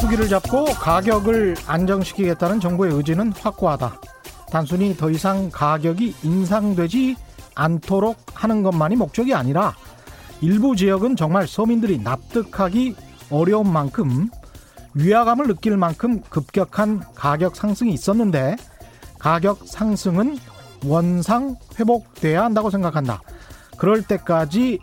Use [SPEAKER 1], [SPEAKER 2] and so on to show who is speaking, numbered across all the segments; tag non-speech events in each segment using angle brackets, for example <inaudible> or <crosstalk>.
[SPEAKER 1] 투기를 잡고 가격을 안정시키겠다는 정부의 의지는 확고하다. 단순히 더 이상 가격이 인상되지 않도록 하는 것만이 목적이 아니라 일부 지역은 정말 서민들이 납득하기 어려운 만큼 위화감을 느낄 만큼 급격한 가격 상승이 있었는데 가격 상승은 원상 회복돼야 한다고 생각한다. 그럴 때까지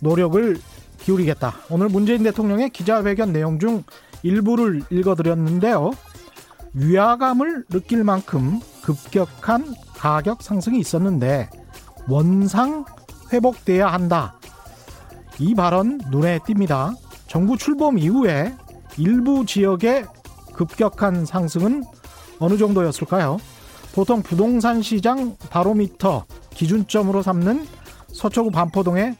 [SPEAKER 1] 노력을 기울이겠다. 오늘 문재인 대통령의 기자회견 내용 중 일부를 읽어드렸는데요. 위화감을 느낄 만큼 급격한 가격 상승이 있었는데 원상 회복돼야 한다. 이 발언 눈에 띕니다. 정부 출범 이후에 일부 지역의 급격한 상승은 어느 정도였을까요? 보통 부동산 시장 바로미터 기준점으로 삼는 서초구 반포동의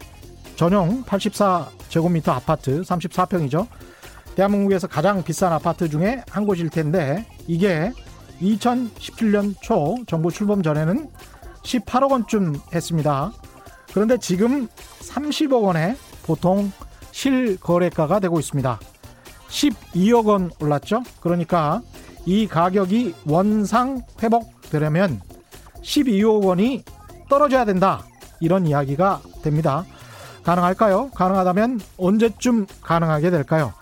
[SPEAKER 1] 전용 84제곱미터 아파트 34평이죠. 대한민국에서 가장 비싼 아파트 중에 한 곳일 텐데 이게 2017년 초 정부 출범 전에는 18억 원쯤 했습니다. 그런데 지금 30억 원에 보통 실거래가가 되고 있습니다. 12억 원 올랐죠? 그러니까 이 가격이 원상 회복되려면 12억 원이 떨어져야 된다. 이런 이야기가 됩니다. 가능할까요? 가능하다면 언제쯤 가능하게 될까요?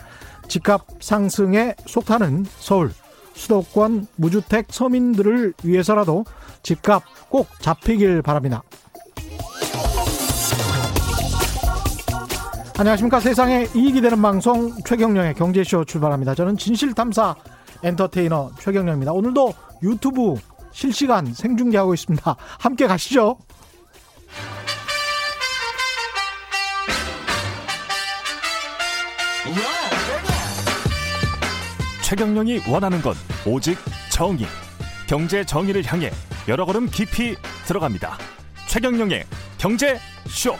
[SPEAKER 1] 집값 상승에 속타는 서울 수도권 무주택 서민들을 위해서라도 집값 꼭 잡히길 바랍니다. 안녕하십니까 세상에 이익이 되는 방송 최경령의 경제쇼 출발합니다. 저는 진실탐사 엔터테이너 최경령입니다. 오늘도 유튜브 실시간 생중계하고 있습니다. 함께 가시죠.
[SPEAKER 2] 최경령이 원하는 건 오직 정의. 경제 정의를 향해 여러 걸음 깊이 들어갑니다. 최경령의 경제 쇼.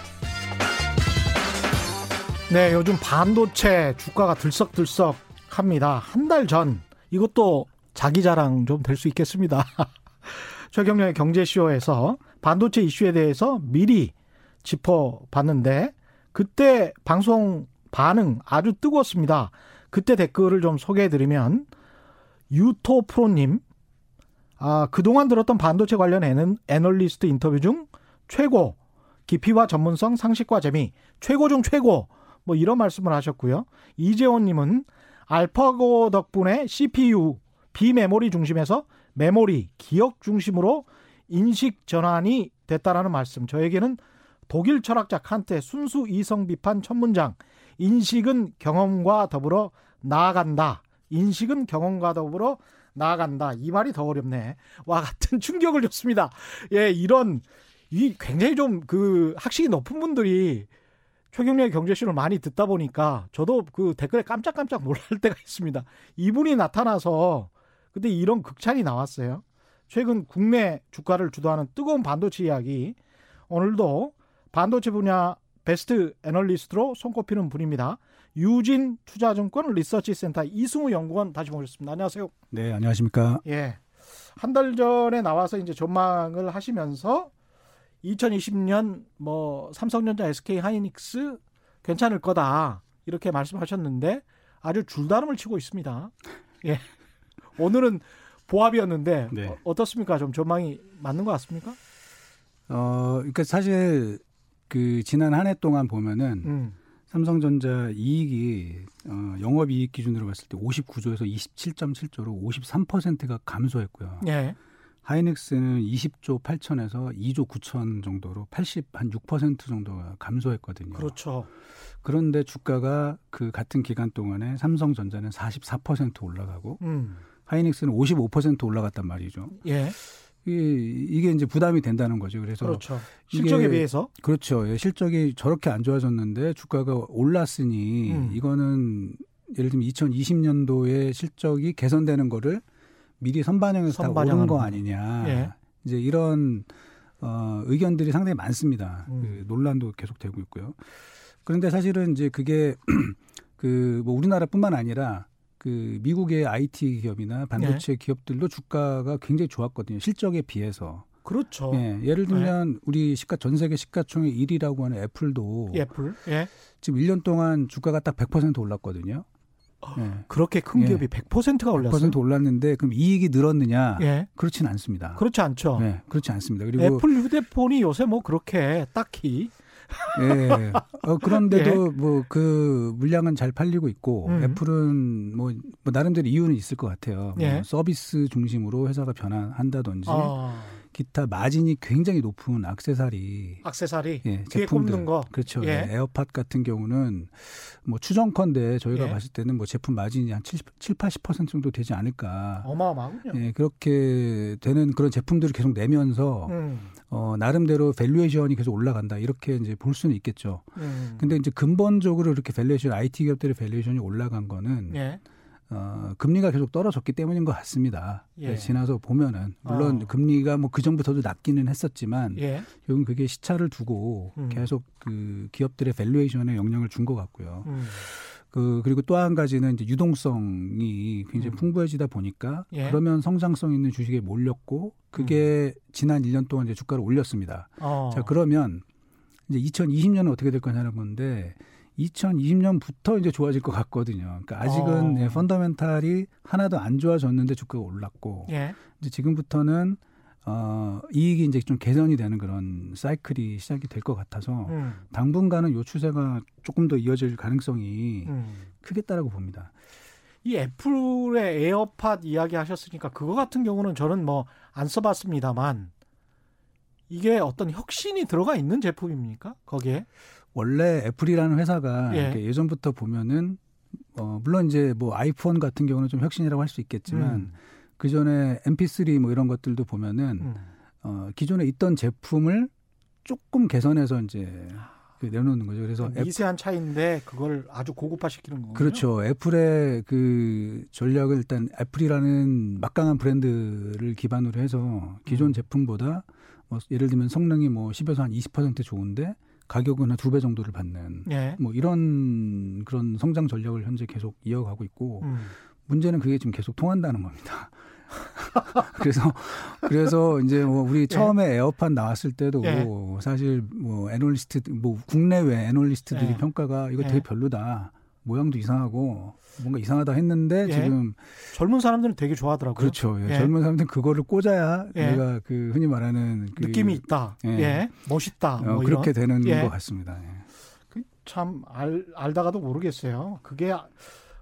[SPEAKER 1] 네, 요즘 반도체 주가가 들썩들썩 합니다. 한 달 전 이것도 자기 자랑 좀 될 수 있겠습니다. <laughs> 최경련의 경제쇼에서 반도체 이슈에 대해서 미리 짚어봤는데 그때 방송 반응 아주 뜨거웠습니다. 그때 댓글을 좀 소개해드리면 유토프로님 아, 그동안 들었던 반도체 관련 애는 애널리스트 인터뷰 중 최고 깊이와 전문성 상식과 재미 최고 중 최고 뭐 이런 말씀을 하셨고요. 이재원님은 알파고 덕분에 CPU 비메모리 중심에서 메모리 기억 중심으로 인식 전환이 됐다라는 말씀. 저에게는 독일 철학자 칸트의 순수 이성 비판 첫 문장 인식은 경험과 더불어 나아간다. 인식은 경험과 더불어 나아간다. 이 말이 더 어렵네. 와 같은 충격을 줬습니다. 예, 이런 이 굉장히 좀 그 학식이 높은 분들이 최경련의 경제쇼를 많이 듣다 보니까 저도 그 댓글에 깜짝깜짝 놀랄 때가 있습니다. 이분이 나타나서 근데 이런 극찬이 나왔어요. 최근 국내 주가를 주도하는 뜨거운 반도체 이야기 오늘도 반도체 분야 베스트 애널리스트로 손꼽히는 분입니다. 유진 투자증권 리서치 센터 이승우 연구원 다시 모셨습니다. 안녕하세요.
[SPEAKER 3] 네, 안녕하십니까?
[SPEAKER 1] 예. 한 달 전에 나와서 이제 전망을 하시면서 2020년 뭐 삼성전자, SK 하이닉스 괜찮을 거다 이렇게 말씀하셨는데 아주 줄다름을 치고 있습니다. 예. 오늘은 보합이었는데 네. 어, 떻습니까 좀 전망이 맞는 것 같습니까?
[SPEAKER 3] 어, 그러니까 사실 그 지난 한 해 동안 보면은 음. 삼성전자 이익이 어, 영업이익 기준으로 봤을 때 59조에서 27.7조로 53%가 감소했고요. 예. 하이닉스는 20조 8천에서 2조 9천 정도로 80한 6% 정도가 감소했거든요.
[SPEAKER 1] 그렇죠.
[SPEAKER 3] 그런데 주가가 그 같은 기간 동안에 삼성전자는 44% 올라가고 음. 하이닉스는 55% 올라갔단 말이죠. 예. 이게, 이제 부담이 된다는 거죠. 그래서
[SPEAKER 1] 그렇죠. 실적에 비해서
[SPEAKER 3] 그렇죠. 예, 실적이 저렇게 안 좋아졌는데 주가가 올랐으니 음. 이거는 예를 들면 2020년도에 실적이 개선되는 거를 미리 선반영해서 다 오른 거 아니냐. 예. 이제 이런 어, 의견들이 상당히 많습니다. 음. 그 논란도 계속되고 있고요. 그런데 사실은 이제 그게 <clears throat> 그 뭐 우리나라뿐만 아니라 그 미국의 IT 기업이나 반도체 네. 기업들도 주가가 굉장히 좋았거든요. 실적에 비해서.
[SPEAKER 1] 그렇죠.
[SPEAKER 3] 예, 예를 들면 네. 우리 시가 전 세계 시가총액 1위라고 하는 애플도
[SPEAKER 1] 애플. 예.
[SPEAKER 3] 지금 1년 동안 주가가 딱 100% 올랐거든요.
[SPEAKER 1] 예. 그렇게 큰 예. 기업이 예. 100%가 올랐어요. 100%
[SPEAKER 3] 올랐는데 그럼 이익이 늘었느냐? 예. 그렇지는 않습니다.
[SPEAKER 1] 그렇지 않죠.
[SPEAKER 3] 예. 그렇지 않습니다.
[SPEAKER 1] 그리고 애플 휴대폰이 요새 뭐 그렇게 딱히
[SPEAKER 3] 예. 어, 그런데도 <laughs> 예. 뭐그 물량은 잘 팔리고 있고 음. 애플은 뭐, 뭐, 나름대로 이유는 있을 것 같아요. 예. 뭐 서비스 중심으로 회사가 변화한다든지 아. 기타 마진이 굉장히 높은 악세사리,
[SPEAKER 1] 악세사리,
[SPEAKER 3] 예, 제품들 거, 그렇죠. 예. 예. 에어팟 같은 경우는 뭐 추정컨대 저희가 예. 봤을 때는 뭐 제품 마진이 한 70, 7, 80% 정도 되지 않을까.
[SPEAKER 1] 어마어마하군요.
[SPEAKER 3] 예, 그렇게 되는 그런 제품들을 계속 내면서 음. 어, 나름대로 valuation이 계속 올라간다 이렇게 이제 볼 수는 있겠죠. 음. 근데 이제 근본적으로 이렇게 밸류에이션 IT 기업들의 밸류에이션이 올라간 거는. 예. 어, 금리가 계속 떨어졌기 때문인 것 같습니다. 예. 지나서 보면은 물론 어. 금리가 뭐 그 전부터도 낮기는 했었지만 예. 요즘 그게 시차를 두고 음. 계속 그 기업들의 valuation에 영향을 준 것 같고요. 음. 그 그리고 또 한 가지는 이제 유동성이 굉장히 음. 풍부해지다 보니까 예. 그러면 성장성 있는 주식에 몰렸고 그게 음. 지난 1년 동안 이제 주가를 올렸습니다. 어. 자 그러면 이제 2020년은 어떻게 될 거냐는 건데 2020년부터 이제 좋아질 것 같거든요. 그러니까 아직은 어. 예, fundamental이 하나도 안 좋아졌는데 주가가 올랐고 예. 이제 지금부터는 어, 이익이 이제 좀 개선이 되는 그런 사이클이 시작이 될 것 같아서 음. 당분간은 요 추세가 조금 더 이어질 가능성이 음. 크겠다라고 봅니다.
[SPEAKER 1] 이 애플의 에어팟 이야기 하셨으니까 그거 같은 경우는 저는 뭐 안 써봤습니다만 이게 어떤 혁신이 들어가 있는 제품입니까? 거기에?
[SPEAKER 3] 원래 애플이라는 회사가 예. 전부터 보면은 어 물론 이제 뭐 아이폰 같은 경우는 좀 혁신이라고 할 수 있겠지만 음. 그 전에 MP3 뭐 이런 것들도 보면은 음. 어 기존에 있던 제품을 조금 개선해서 이제 그 내놓는 거죠. 그래서
[SPEAKER 1] 미세한 차이인데 그걸 아주 고급화시키는 거군요.
[SPEAKER 3] 그렇죠. 애플의 그 전략을 일단 애플이라는 막강한 브랜드를 기반으로 해서 기존 음. 제품보다 뭐 예를 들면 성능이 뭐 10에서 한 20% 좋은데 가격은 한 두 배 정도를 받는 예. 뭐 이런 그런 성장 전략을 현재 계속 이어가고 있고 음. 문제는 그게 지금 계속 통한다는 겁니다. <laughs> 그래서 그래서 이제 뭐 우리 예. 처음에 예. 에어팟 나왔을 때도 예. 사실 뭐 애널리스트 뭐 국내외 애널리스트들이 예. 평가가 이거 되게 예. 별로다. 모양도 이상하고 뭔가 이상하다 했는데 예. 지금
[SPEAKER 1] 젊은 사람들은 되게 좋아하더라고요.
[SPEAKER 3] 그렇죠. 예. 예. 젊은 사람들은 그거를 꽂아야 예. 내가 그 흔히 말하는 그
[SPEAKER 1] 느낌이 있다. 예. 예. 멋있다. 뭐
[SPEAKER 3] 어, 그렇게 되는 것 같습니다.
[SPEAKER 1] 그참 알, 알다가도 모르겠어요. 그게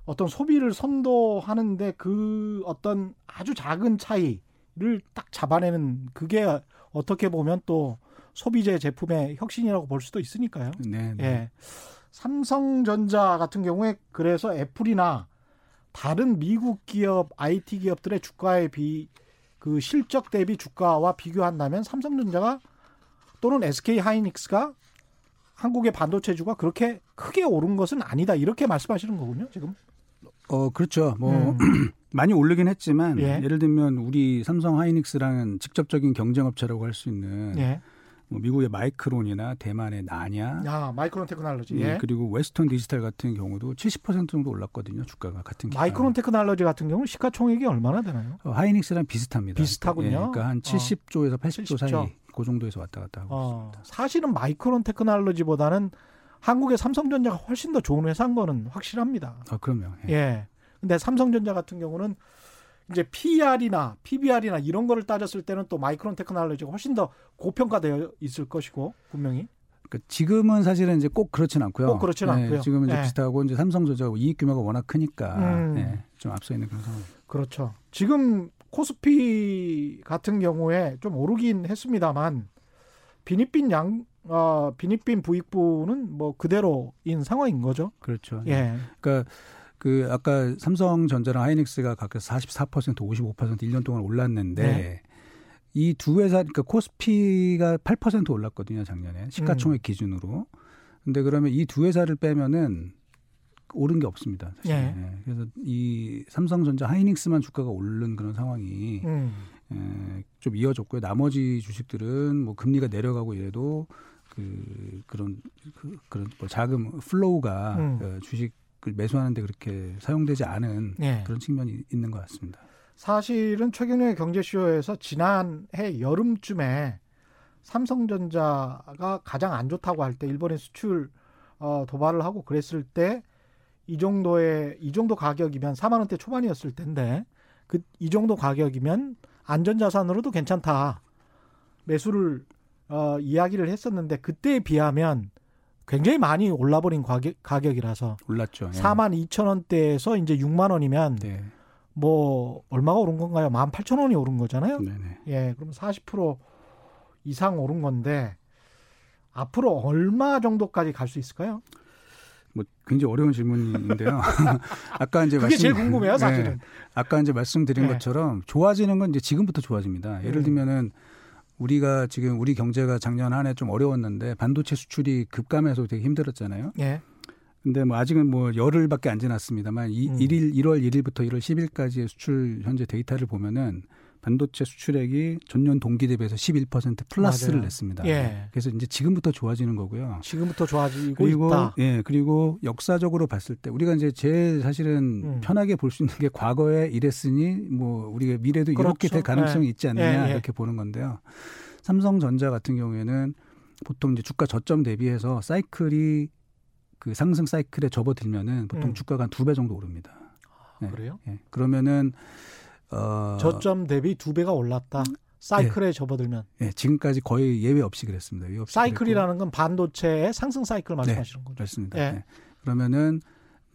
[SPEAKER 1] 어떤 소비를 선도하는데 그 어떤 아주 작은 차이를 딱 잡아내는 그게 어떻게 보면 또 소비재 제품의 혁신이라고 볼 수도 있으니까요. 네. 네. 예. 삼성전자 같은 경우에 그래서 애플이나 다른 미국 기업 IT 기업들의 주가에 비 그 실적 대비 주가와 비교한다면 삼성전자가 또는 SK 하이닉스가 한국의 반도체주가 그렇게 크게 오른 것은 아니다 이렇게 말씀하시는 거군요 지금.
[SPEAKER 3] 어 그렇죠. 뭐 음. <clears throat> 많이 오르긴 했지만 예. 예를 들면 우리 삼성 하이닉스라는 직접적인 경쟁업체라고 할 수 있는 예. 뭐 미국의 마이크론이나 대만의 난야,
[SPEAKER 1] 아, 마이크론 테크놀로지,
[SPEAKER 3] 예. 그리고 웨스턴 디지털 같은 경우도 70% 정도 올랐거든요 주가가 같은
[SPEAKER 1] 기간. 마이크론 테크놀로지 같은 경우는 시가총액이 얼마나 되나요?
[SPEAKER 3] 어, 하이닉스랑 비슷합니다.
[SPEAKER 1] 비슷하군요. 예,
[SPEAKER 3] 그러니까 한 70조에서 어. 80조 70조. 사이 그 정도에서 왔다 갔다 하고 어, 있습니다.
[SPEAKER 1] 사실은 마이크론 테크놀로지보다는 한국의 삼성전자가 훨씬 더 좋은 회사인 거는 확실합니다.
[SPEAKER 3] 아, 그럼요.
[SPEAKER 1] 예. 예. 근데 삼성전자 같은 경우는 이제 PER이나 PBR이나 이런 거를 따졌을 때는 또 마이크론 테크놀로지가 훨씬 더 고평가되어 있을 것이고 분명히.
[SPEAKER 3] 그 지금은 사실은 이제 꼭 그렇진 않고요.
[SPEAKER 1] 꼭 그렇진 네, 않고요.
[SPEAKER 3] 지금은 이제 네. 비슷하고 이제 삼성전자가 이익 규모가 워낙 크니까 음. 네, 좀 앞서 있는 그런 상황.
[SPEAKER 1] 그렇죠. 지금 코스피 같은 경우에 좀 오르긴 했습니다만 비니빈 양 어, 비니빈 부익부는 뭐 그대로인 상황인 거죠.
[SPEAKER 3] 그렇죠. 예. 그러니까 그 아까 삼성전자랑 하이닉스가 각각 44% 55% 1년 동안 올랐는데 네. 이두 회사 그러니까 코스피가 8% 올랐거든요, 작년에. 시가총액 음. 기준으로. 근데 그러면 이 두 회사를 빼면은 오른 게 없습니다. 사실. 네. 네. 그래서 이 삼성전자 하이닉스만 주가가 오른 그런 상황이 좀 이어졌고요. 나머지 주식들은 뭐 금리가 내려가고 이래도 그 그런 그, 그런 뭐 자금 flow가 음. 그 주식 매수하는데 그렇게 사용되지 않은 네. 그런 측면이 있는 것 같습니다.
[SPEAKER 1] 사실은 최경영의 경제쇼에서 지난해 여름쯤에 삼성전자가 가장 안 좋다고 할 때 일본의 수출 어, 도발을 하고 그랬을 때 이 정도의 이 정도 가격이면 4만 원대 초반이었을 텐데 그 이 정도 가격이면 안전 자산으로도 괜찮다. 매수를 어, 이야기를 했었는데 그때에 비하면 굉장히 많이 올라버린 가격, 가격이라서
[SPEAKER 3] 올랐죠. 예.
[SPEAKER 1] 4만 2천 원대에서 이제 6만 원이면
[SPEAKER 3] 네.
[SPEAKER 1] 뭐 얼마가 오른 건가요? 1만 8천 원이 오른 거잖아요.
[SPEAKER 3] 네네.
[SPEAKER 1] 예, 그럼 40% 이상 오른 건데 앞으로 얼마 정도까지 갈 수 있을까요?
[SPEAKER 3] 뭐 굉장히 어려운 질문인데요. <laughs> 아까 이제
[SPEAKER 1] 그게
[SPEAKER 3] 말씀,
[SPEAKER 1] 제일 궁금해요, 사실은.
[SPEAKER 3] 네. 아까 이제 말씀드린
[SPEAKER 1] 네.
[SPEAKER 3] 것처럼 좋아지는 건 이제 지금부터 좋아집니다. 예를
[SPEAKER 1] 음.
[SPEAKER 3] 들면은 우리가 지금 우리 경제가 작년 한 해 좀 어려웠는데 반도체 수출이 급감해서 되게 힘들었잖아요.
[SPEAKER 1] 예.
[SPEAKER 3] 근데 뭐 아직은 뭐 열흘밖에 안 지났습니다만 이
[SPEAKER 1] 음.
[SPEAKER 3] 1일 1월 1일부터 1월 10일까지의 수출 현재 데이터를 보면은 반도체 수출액이 전년 동기 대비해서 11% 플러스를
[SPEAKER 1] 맞아요.
[SPEAKER 3] 냈습니다.
[SPEAKER 1] 예.
[SPEAKER 3] 그래서 이제 지금부터 좋아지는 거고요.
[SPEAKER 1] 지금부터 좋아지고
[SPEAKER 3] 그리고
[SPEAKER 1] 있다.
[SPEAKER 3] 예 그리고 역사적으로 봤을 때 우리가 이제 제일 사실은
[SPEAKER 1] 음.
[SPEAKER 3] 편하게 볼 수 있는 게 과거에 이랬으니 뭐 우리가 미래도 이렇게
[SPEAKER 1] 그렇죠.
[SPEAKER 3] 될 가능성이
[SPEAKER 1] 예.
[SPEAKER 3] 있지 않느냐
[SPEAKER 1] 예, 예.
[SPEAKER 3] 이렇게 보는 건데요. 삼성전자 같은 경우에는 보통 이제 주가 저점 대비해서 사이클이 그 상승 사이클에 접어들면은 보통
[SPEAKER 1] 음.
[SPEAKER 3] 주가가 한 두 배 정도 오릅니다. 네.
[SPEAKER 1] 그래요?
[SPEAKER 3] 예. 그러면은 어
[SPEAKER 1] 저점 대비 두 배가 올랐다. 사이클에 접어들면
[SPEAKER 3] 예, 지금까지 거의 예외 없이 그랬습니다. 예외 없이 그랬고.
[SPEAKER 1] 사이클이라는 건 반도체의 상승 사이클 말씀하시는 거죠.
[SPEAKER 3] 그렇습니다.
[SPEAKER 1] 예.
[SPEAKER 3] 네. 그러면은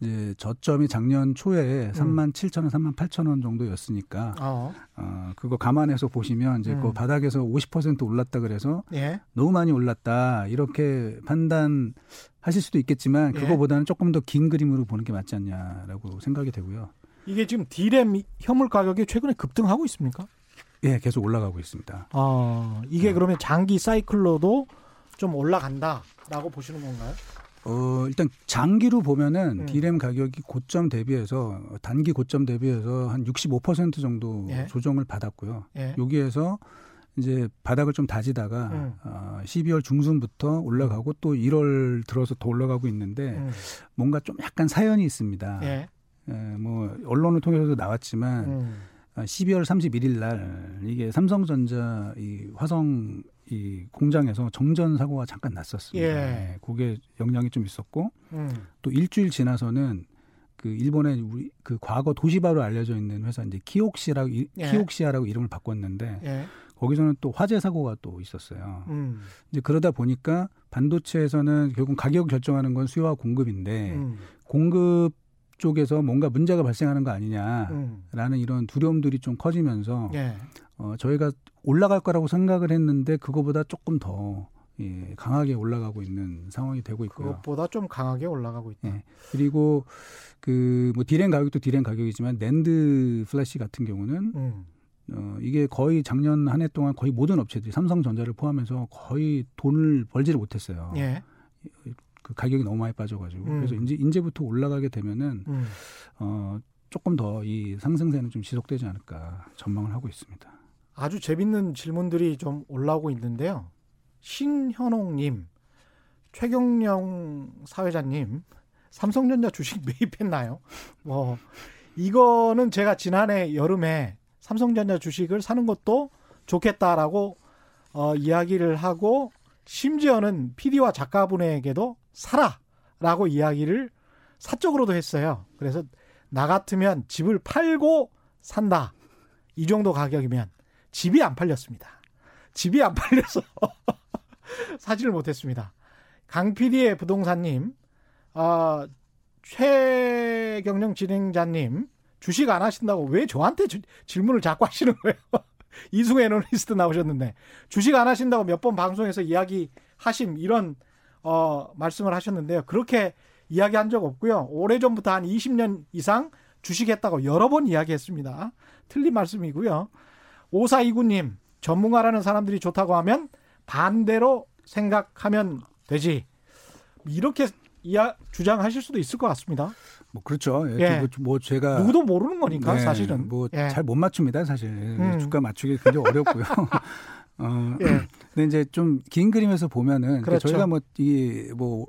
[SPEAKER 3] 이제 저점이 작년 초에 3만 7천 원, 3만 8천 원 정도였으니까
[SPEAKER 1] 어.
[SPEAKER 3] 어 그거 감안해서 보시면 이제
[SPEAKER 1] 음.
[SPEAKER 3] 그 바닥에서 50% 올랐다 그래서
[SPEAKER 1] 예.
[SPEAKER 3] 너무 많이 올랐다 이렇게 판단 하실 수도 있겠지만
[SPEAKER 1] 예.
[SPEAKER 3] 그거보다는 조금 더 긴 그림으로 보는 게 맞지 않냐라고 생각이 되고요.
[SPEAKER 1] 이게 지금 디램 현물 가격이 최근에 급등하고 있습니까?
[SPEAKER 3] 예, 계속 올라가고 있습니다.
[SPEAKER 1] 아, 이게
[SPEAKER 3] 네.
[SPEAKER 1] 그러면 장기 사이클로도 좀 올라간다라고 보시는 건가요?
[SPEAKER 3] 어, 일단 장기로 보면은
[SPEAKER 1] 음.
[SPEAKER 3] 디램 가격이 고점 대비해서 단기 고점 대비해서 한 65% 정도
[SPEAKER 1] 예.
[SPEAKER 3] 조정을 받았고요.
[SPEAKER 1] 예.
[SPEAKER 3] 여기에서 이제 바닥을 좀 다지다가
[SPEAKER 1] 음.
[SPEAKER 3] 어, 12월 중순부터 올라가고 또 1월 들어서 더 올라가고 있는데
[SPEAKER 1] 음.
[SPEAKER 3] 뭔가 좀 약간 사연이 있습니다.
[SPEAKER 1] 예.
[SPEAKER 3] 예, 뭐 언론을 통해서도 나왔지만
[SPEAKER 1] 음.
[SPEAKER 3] 아, 12월 31일 날 이게 삼성전자 이 화성 이 공장에서 정전 사고가 잠깐 났었습니다.
[SPEAKER 1] 예.
[SPEAKER 3] 예, 그게 영향이 좀 있었고
[SPEAKER 1] 음.
[SPEAKER 3] 또 일주일 지나서는 그 일본의 우리 그 과거 도시바로 알려져 있는 회사 이제 키옥시라고 이-
[SPEAKER 1] 예.
[SPEAKER 3] 키옥시아라고 이름을 바꿨는데
[SPEAKER 1] 예.
[SPEAKER 3] 거기서는 또 화재 사고가 또 있었어요.
[SPEAKER 1] 음.
[SPEAKER 3] 이제 그러다 보니까 반도체에서는 결국 가격 결정하는 건 수요와 공급인데
[SPEAKER 1] 음.
[SPEAKER 3] 공급 쪽에서 뭔가 문제가 발생하는 거 아니냐라는
[SPEAKER 1] 음.
[SPEAKER 3] 이런 두려움들이 좀 커지면서
[SPEAKER 1] 예.
[SPEAKER 3] 어, 저희가 올라갈 거라고 생각을 했는데 그거보다 조금 더 예, 강하게 올라가고 있는 상황이 되고 있고요.
[SPEAKER 1] 그것보다 좀 강하게 올라가고 있다.
[SPEAKER 3] 예. 그리고 그뭐 디램 가격도 디램 가격이지만 NAND flash 같은 경우는
[SPEAKER 1] 음.
[SPEAKER 3] 어, 이게 거의 작년 한 해 동안 거의 모든 업체들이 삼성전자를 포함해서 거의 돈을 벌지를 못했어요.
[SPEAKER 1] 예.
[SPEAKER 3] 그 가격이 너무 많이 빠져가지고
[SPEAKER 1] 음.
[SPEAKER 3] 그래서 이제 이제부터 올라가게 되면은
[SPEAKER 1] 음.
[SPEAKER 3] 어, 조금 더 이 상승세는 좀 지속되지 않을까 전망을 하고 있습니다.
[SPEAKER 1] 아주 재밌는 질문들이 좀 올라오고 있는데요. 신현옥님, 최경영 사회자님, 삼성전자 주식 <laughs> 매입했나요? 뭐 이거는 제가 지난해 여름에 삼성전자 주식을 사는 것도 좋겠다라고 어, 이야기를 하고 심지어는 PD와 작가분에게도 사라라고 이야기를 사적으로도 했어요. 그래서 나 같으면 집을 팔고 산다. 이 정도 가격이면 집이 안 팔렸습니다. 집이 안 팔려서 <laughs> 사지를 못했습니다. 강 PD의 부동산님, 아, 최경영 진행자님, 주식 안 하신다고 왜 저한테 주- 질문을 자꾸 하시는 거예요? <laughs> 이승우 애널리스트 나오셨는데 주식 안 하신다고 몇 번 방송에서 이야기 하심 이런 어 말씀을 하셨는데요. 그렇게 이야기한 적 없고요. 오래전부터 한 20년 이상 주식했다고 여러 번 이야기했습니다. 틀린 말씀이고요. 5429님, 전문가라는 사람들이 좋다고 하면 반대로 생각하면 되지. 이렇게 이야, 주장하실 수도 있을 것 같습니다.
[SPEAKER 3] 뭐 그렇죠. 예.
[SPEAKER 1] 예.
[SPEAKER 3] 뭐, 뭐 제가
[SPEAKER 1] 누구도 모르는 거니까
[SPEAKER 3] 네,
[SPEAKER 1] 사실은.
[SPEAKER 3] 뭐
[SPEAKER 1] 예.
[SPEAKER 3] 잘못 맞춥니다 사실
[SPEAKER 1] 음.
[SPEAKER 3] 주가 맞추기 굉장히 어렵고요. <laughs> 어,
[SPEAKER 1] 예. <clears throat>
[SPEAKER 3] 근데 이제 좀 긴 그림에서 보면은
[SPEAKER 1] 그렇죠.
[SPEAKER 3] 저희가 뭐 이게 뭐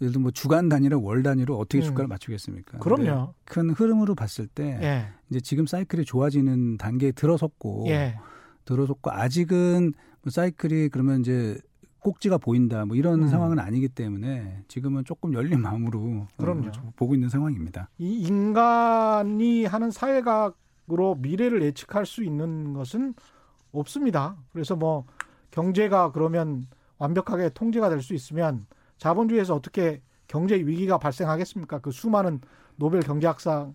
[SPEAKER 3] 예를 들어 뭐 주간 단위로 월 단위로 어떻게
[SPEAKER 1] 음.
[SPEAKER 3] 주가를 맞추겠습니까?
[SPEAKER 1] 그럼요.
[SPEAKER 3] 큰 흐름으로 봤을 때
[SPEAKER 1] 예.
[SPEAKER 3] 이제 지금 사이클이 좋아지는 단계에 들어섰고
[SPEAKER 1] 예.
[SPEAKER 3] 들어섰고 아직은 뭐 사이클이 그러면 이제 꼭지가 보인다 뭐 이런 음. 상황은 아니기 때문에 지금은 조금 열린 마음으로
[SPEAKER 1] 그럼요.
[SPEAKER 3] 어, 보고 있는 상황입니다.
[SPEAKER 1] 이 인간이 하는 사회학으로 미래를 예측할 수 있는 것은 없습니다. 그래서 뭐 경제가 그러면 완벽하게 통제가 될 수 있으면 자본주의에서 어떻게 경제 위기가 발생하겠습니까? 그 수많은 노벨 경제학상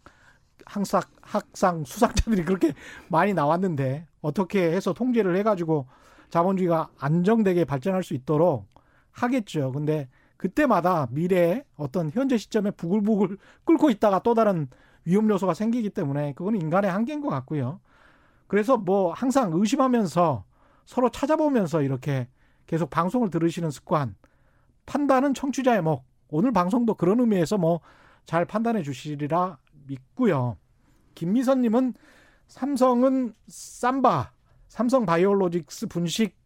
[SPEAKER 1] 항상 학상 수상자들이 그렇게 많이 나왔는데 어떻게 해서 통제를 해가지고 자본주의가 안정되게 발전할 수 있도록 하겠죠. 근데 그때마다 미래에 어떤 현재 시점에 부글부글 <laughs> 끓고 있다가 또 다른 위험 요소가 생기기 때문에 그건 인간의 한계인 것 같고요. 그래서 뭐 항상 의심하면서 서로 찾아보면서 이렇게 계속 방송을 들으시는 습관, 판단은 청취자의 목. 오늘 방송도 그런 의미에서 뭐 잘 판단해 주시리라 믿고요. 김미선 님은 삼성은 삼바, 삼성 바이오로직스 분식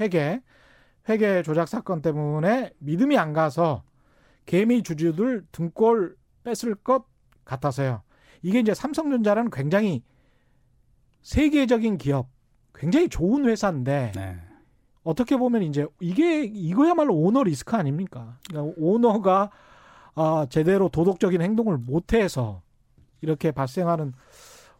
[SPEAKER 1] 회계, 회계 조작 사건 때문에 믿음이 안 가서 개미 주주들 등골 뺐을 것 같아서요. 이게 이제 삼성전자라는 굉장히 세계적인 기업, 굉장히 좋은 회사인데 네. 어떻게 보면 이제 이게 이거야말로 오너 리스크 아닙니까? 그러니까 오너가 아, 제대로 도덕적인 행동을 못해서 이렇게 발생하는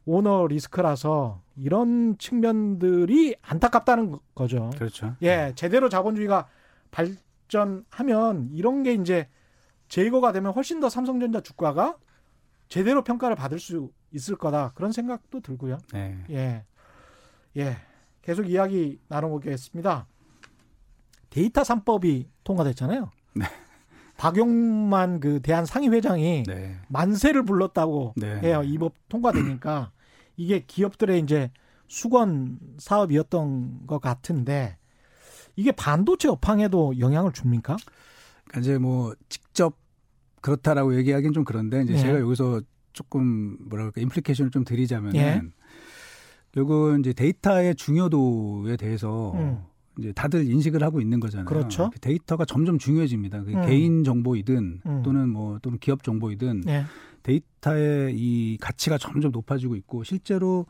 [SPEAKER 1] 오너 리스크라서 이런 측면들이 안타깝다는 거죠.
[SPEAKER 3] 그렇죠.
[SPEAKER 1] 예, 제대로 자본주의가 발전하면 이런 게 이제 제거가 되면 훨씬 더 삼성전자 주가가 제대로 평가를 받을 수 있을 거다. 그런 생각도 들고요. 네. 예. 예. 계속 이야기 나눠보겠습니다. 데이터 3법이 통과됐잖아요. 네. 박용만 그 대한 상임회장이 네. 만세를 불렀다고 네. 해요. 이 법 통과되니까 이게 기업들의 이제 수건 사업이었던 것 같은데 이게 반도체 업황에도 영향을 줍니까?
[SPEAKER 3] 그러니까 이제 뭐 직접 그렇다라고 얘기하기는 좀 그런데 이제 네. 제가 여기서 조금 뭐랄까 임플리케이션을 좀 드리자면은 네. 결국은 이제 데이터의 중요도에 대해서 음. 이제 다들 인식을 하고 있는 거잖아요.
[SPEAKER 1] 그렇죠.
[SPEAKER 3] 그 데이터가 점점 중요해집니다. 음. 개인 정보이든 음. 또는 뭐 또는 기업 정보이든 네. 데이터의 이 가치가 점점 높아지고 있고 실제로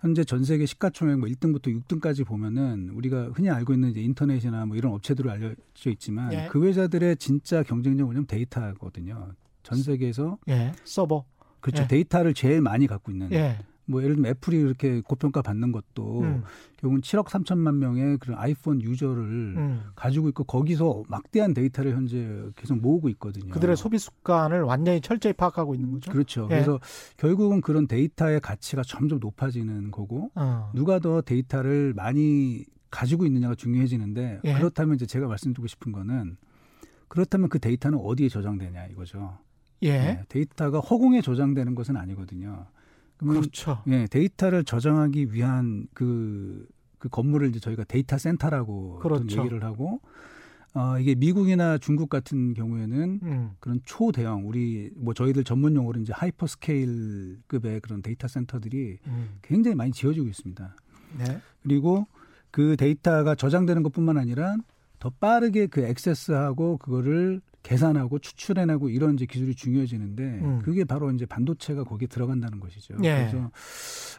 [SPEAKER 3] 현재 전 세계 시가총액 뭐 1등부터 6등까지 보면은 우리가 흔히 알고 있는 이제 인터넷이나 뭐 이런 업체들로 알려져 있지만 예. 그 회사들의 진짜 경쟁력은 데이터거든요. 전 세계에서
[SPEAKER 1] 예. 서버
[SPEAKER 3] 그렇죠. 예. 데이터를 제일 많이 갖고 있는 예. 뭐 예를 들면 애플이 이렇게 고평가 받는 것도 음. 결국은 7억 3천만 명의 그런 아이폰 user를 음. 가지고 있고 거기서 막대한 데이터를 현재 계속 모으고 있거든요.
[SPEAKER 1] 그들의 소비 습관을 완전히 철저히 파악하고 있는 거죠.
[SPEAKER 3] 그렇죠. 예. 그래서 결국은 그런 데이터의 가치가 점점 높아지는 거고 어. 누가 더 데이터를 많이 가지고 있느냐가 중요해지는데 예. 그렇다면 이제 제가 말씀드리고 싶은 거는 그렇다면 그 데이터는 어디에 저장되냐 이거죠.
[SPEAKER 1] 예. 네,
[SPEAKER 3] 데이터가 허공에 저장되는 것은 아니거든요.
[SPEAKER 1] 그렇죠.
[SPEAKER 3] 예, 데이터를 저장하기 위한 그, 그 건물을 이제 저희가 데이터 센터라고 그렇죠. 얘기를 하고 어, 이게 미국이나 중국 같은 경우에는 음. 그런 초대형 우리 뭐 저희들 전문 용어로 이제 hyper scale급의 그런 데이터 센터들이 음. 굉장히 많이 지어지고 있습니다. 네. 그리고 그 데이터가 저장되는 것뿐만 아니라 더 빠르게 그 액세스하고 그거를 계산하고 추출해내고 이런 이제 기술이 중요해지는데 음. 그게 바로 이제 반도체가 거기에 들어간다는 것이죠. 예. 그래서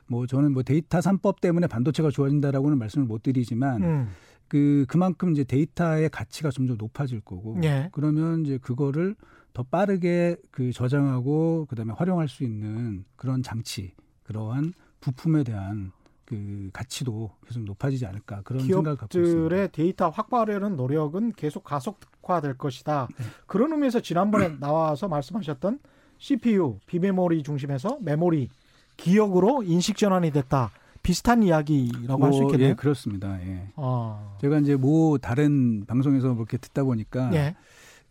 [SPEAKER 3] 뭐 저는 뭐 데이터 3법 때문에 반도체가 좋아진다라고는 말씀을 못 드리지만 음. 그 그만큼 이제 데이터의 가치가 점점 높아질 거고 예. 그러면 이제 그거를 더 빠르게 그 저장하고 그다음에 활용할 수 있는 그런 장치 그러한 부품에 대한 그 가치도 계속 높아지지 않을까 그런 생각을 갖고 있습니다.
[SPEAKER 1] 기업들의 데이터 확보하려는 노력은 계속 가속화될 것이다. 네. 그런 의미에서 지난번에 <clears throat> 나와서 말씀하셨던 CPU, 비메모리 중심에서 메모리, 기억으로 인식 전환이 됐다. 비슷한 이야기라고 뭐, 할수 있겠네요.
[SPEAKER 3] 예, 그렇습니다. 예. 아. 제가 이제 뭐 다른 방송에서 그렇게 듣다 보니까 예.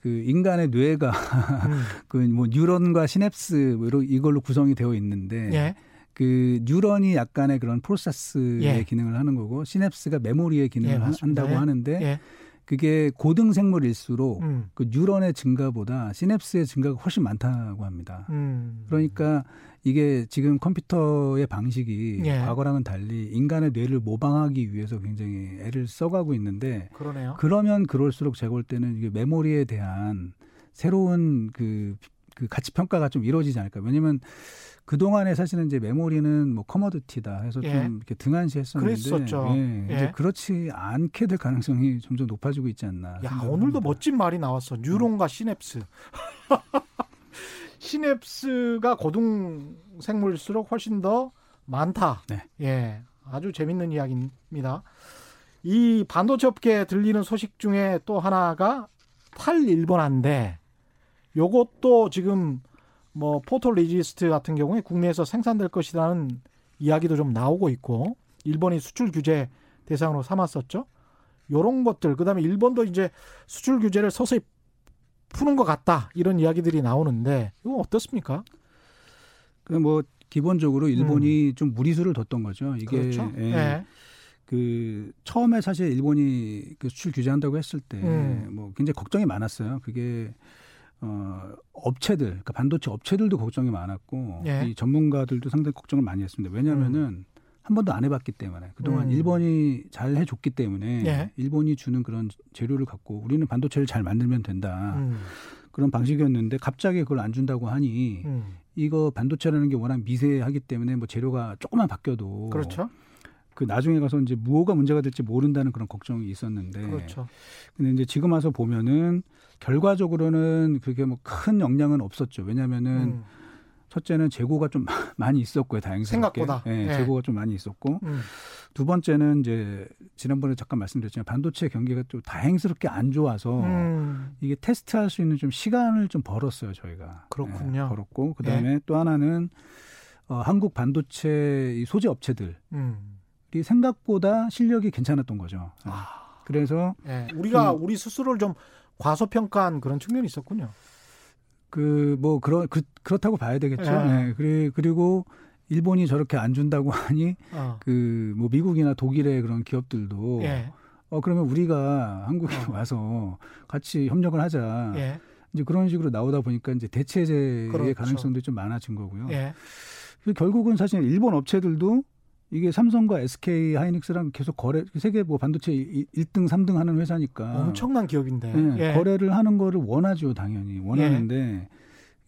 [SPEAKER 3] 그 인간의 뇌가 음. <laughs> 그뭐 뉴런과 시냅스 뭐 이걸로 구성이 되어 있는데 예. 그 뉴런이 약간의 그런 프로세스의 예. 기능을 하는 거고 시냅스가 메모리의 기능을 예, 한다고 예. 하는데 예. 그게 고등 생물일수록 음. 그 뉴런의 증가보다 시냅스의 증가가 훨씬 많다고 합니다. 음. 그러니까 이게 지금 컴퓨터의 방식이 예. 과거랑은 달리 인간의 뇌를 모방하기 위해서 굉장히 애를 써가고 있는데
[SPEAKER 1] 그러네요.
[SPEAKER 3] 그러면 그럴수록 제가 볼 때는 이게 메모리에 대한 새로운 그 그 가치 평가가 좀 이루어지지 않을까. 왜냐면 그 동안에 사실은 이제 메모리는 뭐 커머디티다 해서 예. 좀 이렇게 등한시했었는데
[SPEAKER 1] 그랬었죠.
[SPEAKER 3] 예, 이제 예. 그렇지 않게 될 가능성이 점점 높아지고 있지 않나.
[SPEAKER 1] 야 오늘도 멋진 말이 나왔어. 뉴론과 시냅스. <laughs> 시냅스가 고등 생물일수록 훨씬 더 많다. 네. 예, 아주 재밌는 이야기입니다. 이 반도체 업계에 들리는 소식 중에 또 하나가 8일본한데 요것도 지금 뭐 photoresist 같은 경우에 국내에서 생산될 것이라는 이야기도 좀 나오고 있고 일본이 수출 규제 대상으로 삼았었죠. 요런 것들 그다음에 일본도 이제 수출 규제를 서서히 푸는 것 같다 이런 이야기들이 나오는데 이거 어떻습니까?
[SPEAKER 3] 그뭐 기본적으로 일본이 음. 좀 무리수를 뒀던 거죠. 이게
[SPEAKER 1] 그렇죠? 예. 네.
[SPEAKER 3] 그 처음에 사실 일본이 그 수출 규제한다고 했을 때뭐 음. 굉장히 걱정이 많았어요. 그게 어 업체들, 그러니까 반도체 업체들도 걱정이 많았고 예. 이 전문가들도 상당히 걱정을 많이 했습니다. 왜냐하면은 음. 한 번도 안 해봤기 때문에 그동안 음. 일본이 잘 해줬기 때문에 예. 일본이 주는 그런 재료를 갖고 우리는 반도체를 잘 만들면 된다 음. 그런 방식이었는데 갑자기 그걸 안 준다고 하니 음. 이거 반도체라는 게 워낙 미세하기 때문에 뭐 재료가 조금만 바뀌어도
[SPEAKER 1] 그렇죠.
[SPEAKER 3] 그 나중에 가서 이제 무엇가 문제가 될지 모른다는 그런 걱정이 있었는데
[SPEAKER 1] 그렇죠.
[SPEAKER 3] 근데 이제 지금 와서 보면은 결과적으로는 그게 뭐 큰 영향은 없었죠. 왜냐면은 음. 첫째는 재고가 좀 <laughs> 많이 있었고요, 다행스럽게.
[SPEAKER 1] 생각보다.
[SPEAKER 3] 네, 네. 재고가 좀 많이 있었고. 음. 두 번째는 이제 지난번에 잠깐 말씀드렸지만 반도체 경기가 또 다행스럽게 안 좋아서 음. 이게 테스트할 수 있는 좀 시간을 좀 벌었어요, 저희가.
[SPEAKER 1] 그렇군요.
[SPEAKER 3] 네, 벌었고 그다음에 네. 또 하나는 어, 한국 반도체 이 소재 업체들 음. 이 생각보다 실력이 괜찮았던 거죠. 아. 그래서
[SPEAKER 1] 네. 우리가 우리 스스로를 좀 과소평가한 그런 측면이 있었군요.
[SPEAKER 3] 그 뭐 그런 그, 그렇다고 봐야 되겠죠. 네. 네. 그리, 그리고 일본이 저렇게 안 준다고 <laughs> 하니 어. 그뭐 미국이나 독일의 그런 기업들도 예. 어 그러면 우리가 한국에 어. 와서 같이 협력을 하자. 예. 이제 그런 식으로 나오다 보니까 이제 대체제의 그렇죠. 가능성도 좀 많아진 거고요. 예. 결국은 사실 일본 업체들도 이게 삼성과 SK 하이닉스랑 계속 거래 세계 뭐 반도체 1등 3등 하는 회사니까
[SPEAKER 1] 엄청난 기업인데
[SPEAKER 3] 네, 예. 거래를 하는 거를 원하죠 당연히 원하는데 예.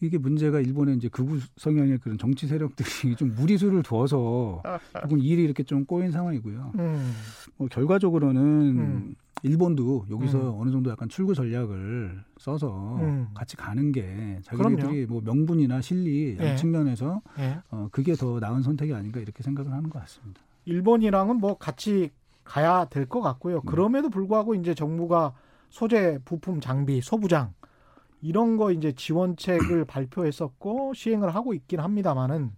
[SPEAKER 3] 이게 문제가 일본의 이제 극우 성향의 그런 정치 세력들이 <laughs> 좀 무리수를 두어서 조금 일이 이렇게 좀 꼬인 상황이고요. 음. 뭐 결과적으로는 음. 일본도 여기서 음. 어느 정도 약간 출구 전략을 써서 음. 같이 가는 게 자기들이. 뭐 명분이나 실리 양 예. 측면에서 예. 어, 그게 더 나은 선택이 아닌가 이렇게 생각을 하는 것 같습니다.
[SPEAKER 1] 일본이랑은 뭐 같이 가야 될 것 같고요. 네. 그럼에도 불구하고 이제 정부가 소재, 부품, 장비, 소부장 이런 거 이제 지원책을 <clears throat> 발표했었고 시행을 하고 있긴 합니다만은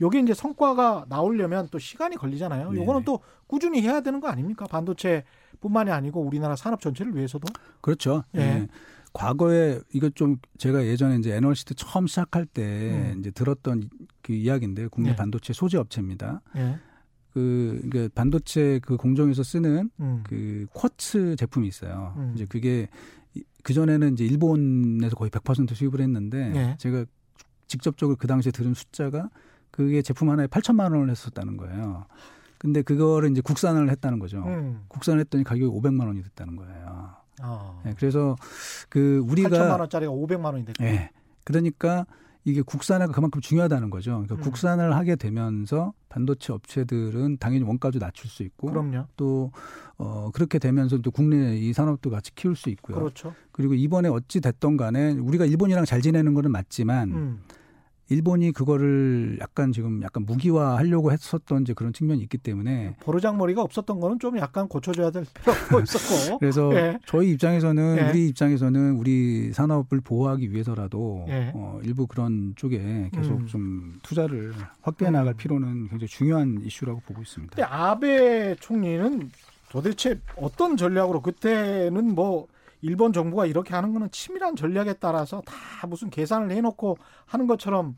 [SPEAKER 1] 여기 이제 성과가 나오려면 또 시간이 걸리잖아요. 네. 요거는 또 꾸준히 해야 되는 거 아닙니까? 반도체뿐만이 아니고 우리나라 산업 전체를 위해서도.
[SPEAKER 3] 그렇죠. 예. 네. 과거에 이거 좀 제가 예전에 이제 애널시트 처음 시작할 때 음. 이제 들었던 그 이야기인데 국내 네. 반도체 소재 업체입니다. 네. 그, 그 반도체 그 공정에서 쓰는 음. 그 쿼츠 제품이 있어요. 음. 이제 그게 그 전에는 이제 일본에서 거의 100% 수입을 했는데 네. 제가 직접적으로 그 당시에 들은 숫자가 그게 제품 하나에 8천만 원을 했었다는 거예요. 근데 그거를 이제 국산을 했다는 거죠. 음. 국산을 했더니 가격이 500만 원이 됐다는 거예요. 어. 네, 그래서 그 우리가
[SPEAKER 1] 8천만 원짜리가 500만 원이 됐고. 네.
[SPEAKER 3] 그러니까 이게 국산화가 그만큼 중요하다는 거죠. 그러니까 음. 국산을 하게 되면서 반도체 업체들은 당연히 원가도 낮출 수 있고
[SPEAKER 1] 그럼요.
[SPEAKER 3] 또 어, 그렇게 되면서 또 국내 이 산업도 같이 키울 수 있고요.
[SPEAKER 1] 그렇죠.
[SPEAKER 3] 그리고 이번에 어찌 됐던 간에 우리가 일본이랑 잘 지내는 거는 맞지만 음. 일본이 그거를 약간 지금 약간 무기화 하려고 했었던 이제 그런 측면이 있기 때문에
[SPEAKER 1] 버르장머리가 없었던 거는 좀 약간 고쳐줘야 될 필요가 <laughs> 있었고
[SPEAKER 3] 그래서 예. 저희 입장에서는 예. 우리 입장에서는 우리 산업을 보호하기 위해서라도 예. 어, 일부 그런 쪽에 계속 음. 좀 투자를 확대해 음. 나갈 음. 필요는 굉장히 중요한 이슈라고 보고 있습니다.
[SPEAKER 1] 근데 아베 총리는 도대체 어떤 전략으로 그때는 뭐 일본 정부가 이렇게 하는 거는 치밀한 전략에 따라서 다 무슨 계산을 해놓고 하는 것처럼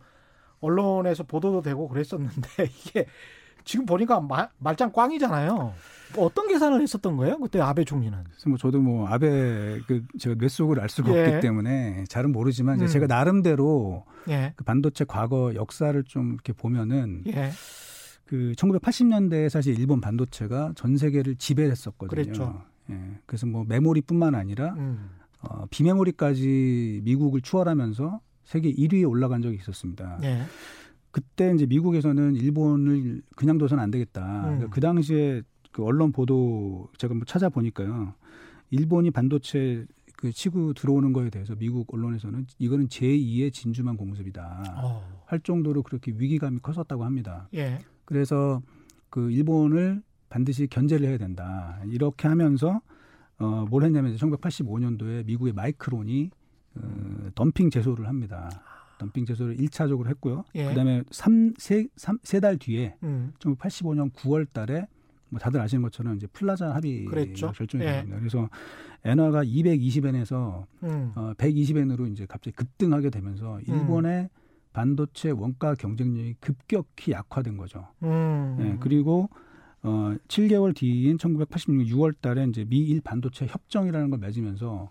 [SPEAKER 1] 언론에서 보도도 되고 그랬었는데 <laughs> 이게 지금 보니까 말, 말짱 꽝이잖아요. 뭐 어떤 계산을 했었던 거예요? 그때 아베 총리는.
[SPEAKER 3] 그래서 뭐 저도 뭐 아베 그 제가 뇌속을 알 수가 예. 없기 때문에 잘은 모르지만 음. 제가 나름대로 예. 그 반도체 과거 역사를 좀 이렇게 보면은 예. 그 1980년대에 사실 일본 반도체가 전 세계를 지배했었거든요.
[SPEAKER 1] 그랬죠.
[SPEAKER 3] 예. 그래서 뭐 메모리뿐만 아니라 음. 어, 비메모리까지 미국을 추월하면서 세계 1위에 올라간 적이 있었습니다. 예. 그때 이제 미국에서는 일본을 그냥 둬서는 안 되겠다. 음. 그러니까 그 당시에 그 언론 보도 제가 뭐 찾아보니까요. 일본이 반도체 그 치고 들어오는 거에 대해서 미국 언론에서는 이거는 제2의 진주만 공습이다. 어. 할 정도로 그렇게 위기감이 컸었다고 합니다. 예. 그래서 그 일본을 반드시 견제를 해야 된다. 이렇게 하면서 어, 뭘 했냐면 1985년도에 미국의 마이크론이 어, 덤핑 제소를 합니다. 덤핑 제소를 1차적으로 했고요. 예. 그다음에 3, 3, 3, 3달 뒤에 음. 1985년 9월 달에 뭐 다들 아시는 것처럼 이제 플라자 합의가 결정이 예. 됩니다. 그래서 엔화가 220엔에서 음. 어, 120엔으로 이제 갑자기 급등하게 되면서 일본의 음. 반도체 원가 경쟁력이 급격히 약화된 거죠. 음. 예, 그리고 어 7개월 뒤인 1986년 6월 달에 이제 미일 반도체 협정이라는 걸 맺으면서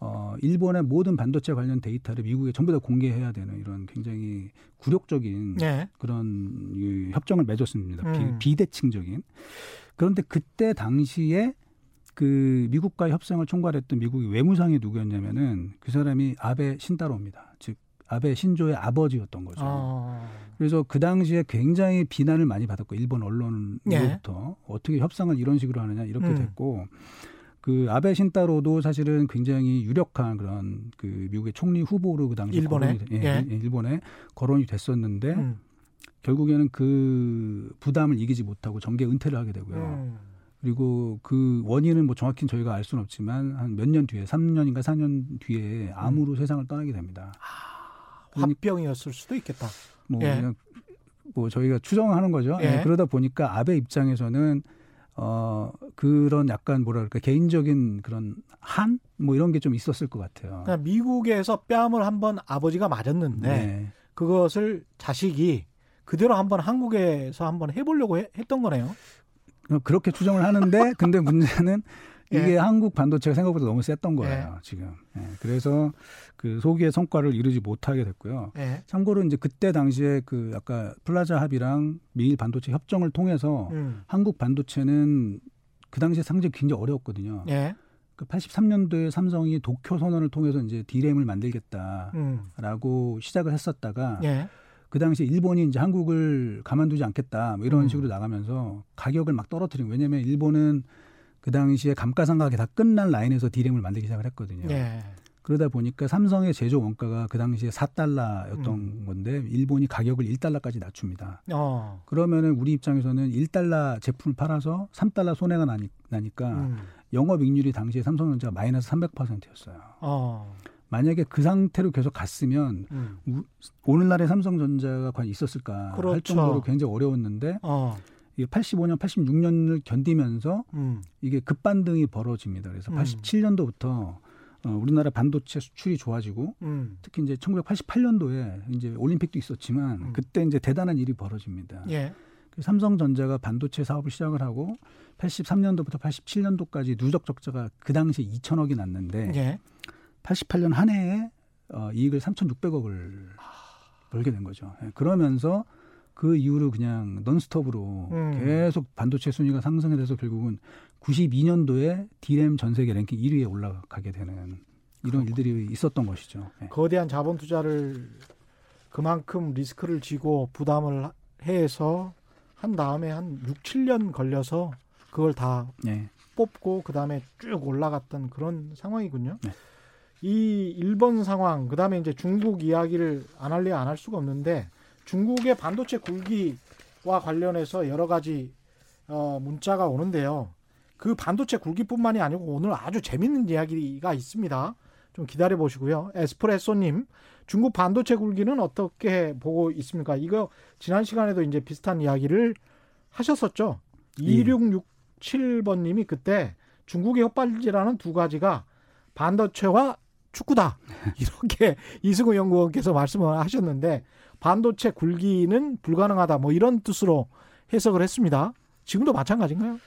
[SPEAKER 3] 어 일본의 모든 반도체 관련 데이터를 미국에 전부 다 공개해야 되는 이런 굉장히 굴욕적인 네. 그런 이 협정을 맺었습니다. 음. 비, 비대칭적인. 그런데 그때 당시에 그 미국과 협상을 총괄했던 미국의 외무상이 누구였냐면은 그 사람이 아베 신다로입니다. 즉 아베 신조의 아버지였던 거죠. 아. 그래서 그 당시에 굉장히 비난을 많이 받았고 일본 언론으로부터 예. 어떻게 협상을 이런 식으로 하느냐 이렇게 음. 됐고 그 아베 신타로도 사실은 굉장히 유력한 그런 그 미국의 총리 후보로 그 당시
[SPEAKER 1] 일본에
[SPEAKER 3] 거론이, 예, 예. 일본에 거론이 됐었는데 음. 결국에는 그 부담을 이기지 못하고 정계 은퇴를 하게 되고요. 음. 그리고 그 원인은 뭐 정확히 저희가 알 수는 없지만 한 몇 년 뒤에 3년인가 4년 뒤에 암으로 음. 세상을 떠나게 됩니다.
[SPEAKER 1] 아. 화병이었을 수도 있겠다.
[SPEAKER 3] 뭐 예. 그냥 뭐 저희가 추정하는 거죠. 예. 예. 그러다 보니까 아베 입장에서는 어 그런 약간 그럴까 개인적인 그런 한 뭐 이런 게 좀 있었을 것 같아요.
[SPEAKER 1] 그러니까 미국에서 뺨을 한번 아버지가 맞았는데 네. 그것을 자식이 그대로 한번 한국에서 한번 해보려고 해, 했던 거네요.
[SPEAKER 3] 그렇게 추정을 하는데 <laughs> 근데 문제는 이게 예. 한국 반도체가 생각보다 너무 셌던 거예요, 예. 지금. 예. 그래서 그 소기의 성과를 이루지 못하게 됐고요. 예. 참고로 이제 그때 당시에 그 아까 플라자 합의랑 미일 반도체 협정을 통해서 음. 한국 반도체는 그 당시에 상당히 굉장히 어려웠거든요. 예. 그 83년도에 삼성이 도쿄 선언을 통해서 이제 디램을 만들겠다라고 음. 시작을 했었다가 예. 그 당시에 일본이 이제 한국을 가만두지 않겠다 뭐 이런 음. 식으로 나가면서 가격을 막 떨어뜨린 왜냐하면 일본은 그 당시에 감가상각이 다 끝난 라인에서 디램을 만들기 시작을 했거든요. 예. 그러다 보니까 삼성의 제조 원가가 그 당시에 4달러였던 음. 건데 일본이 가격을 1달러까지 낮춥니다. 어. 그러면은 우리 입장에서는 1달러 제품을 팔아서 3달러 손해가 나니, 까 음. 영업 이익률이 당시에 삼성전자가 마이너스 300%였어요. 어. 만약에 그 상태로 계속 갔으면 음. 우, 오늘날의 삼성전자가 과연 있었을까 그렇죠. 할 정도로 굉장히 어려웠는데 어. 85년, 86년을 견디면서 음. 이게 급반등이 벌어집니다. 그래서 음. 87년도부터 어, 우리나라 반도체 수출이 좋아지고 음. 특히 이제 1988년도에 이제 올림픽도 있었지만 음. 그때 이제 대단한 일이 벌어집니다. 예. 그 삼성전자가 반도체 사업을 시작을 하고 83년도부터 87년도까지 누적 적자가 그 당시에 2천억이 났는데 예. 88년 한 해에 어, 이익을 3,600억을 벌게 된 거죠. 예. 그러면서 그 이후로 그냥 넌스톱으로 음. 계속 반도체 순위가 상승해 돼서 결국은 92년도에 디램 전 세계 랭킹 1위에 올라가게 되는 이런 일들이 있었던 것이죠.
[SPEAKER 1] 네. 거대한 자본 투자를 그만큼 리스크를 지고 부담을 해서 한 다음에 한 6, 7년 걸려서 그걸 다 네. 뽑고 그 다음에 쭉 올라갔던 그런 상황이군요. 네. 이 일본 상황, 그 다음에 이제 중국 이야기를 안 할래 안할 수가 없는데 중국의 반도체 굴기와 관련해서 여러 가지 어, 문자가 오는데요. 그 반도체 굴기뿐만이 아니고 오늘 아주 재밌는 이야기가 있습니다. 좀 기다려 보시고요. 에스프레소님, 중국 반도체 굴기는 어떻게 보고 있습니까? 이거 지난 시간에도 이제 비슷한 이야기를 하셨었죠. 예. 2667번님이 그때 중국의 헛발질하는 두 가지가 반도체와 축구다. <laughs> 이렇게 이승우 연구원께서 말씀을 하셨는데 반도체 굴기는 불가능하다. 뭐 이런 뜻으로 해석을 했습니다. 지금도 마찬가지인가요?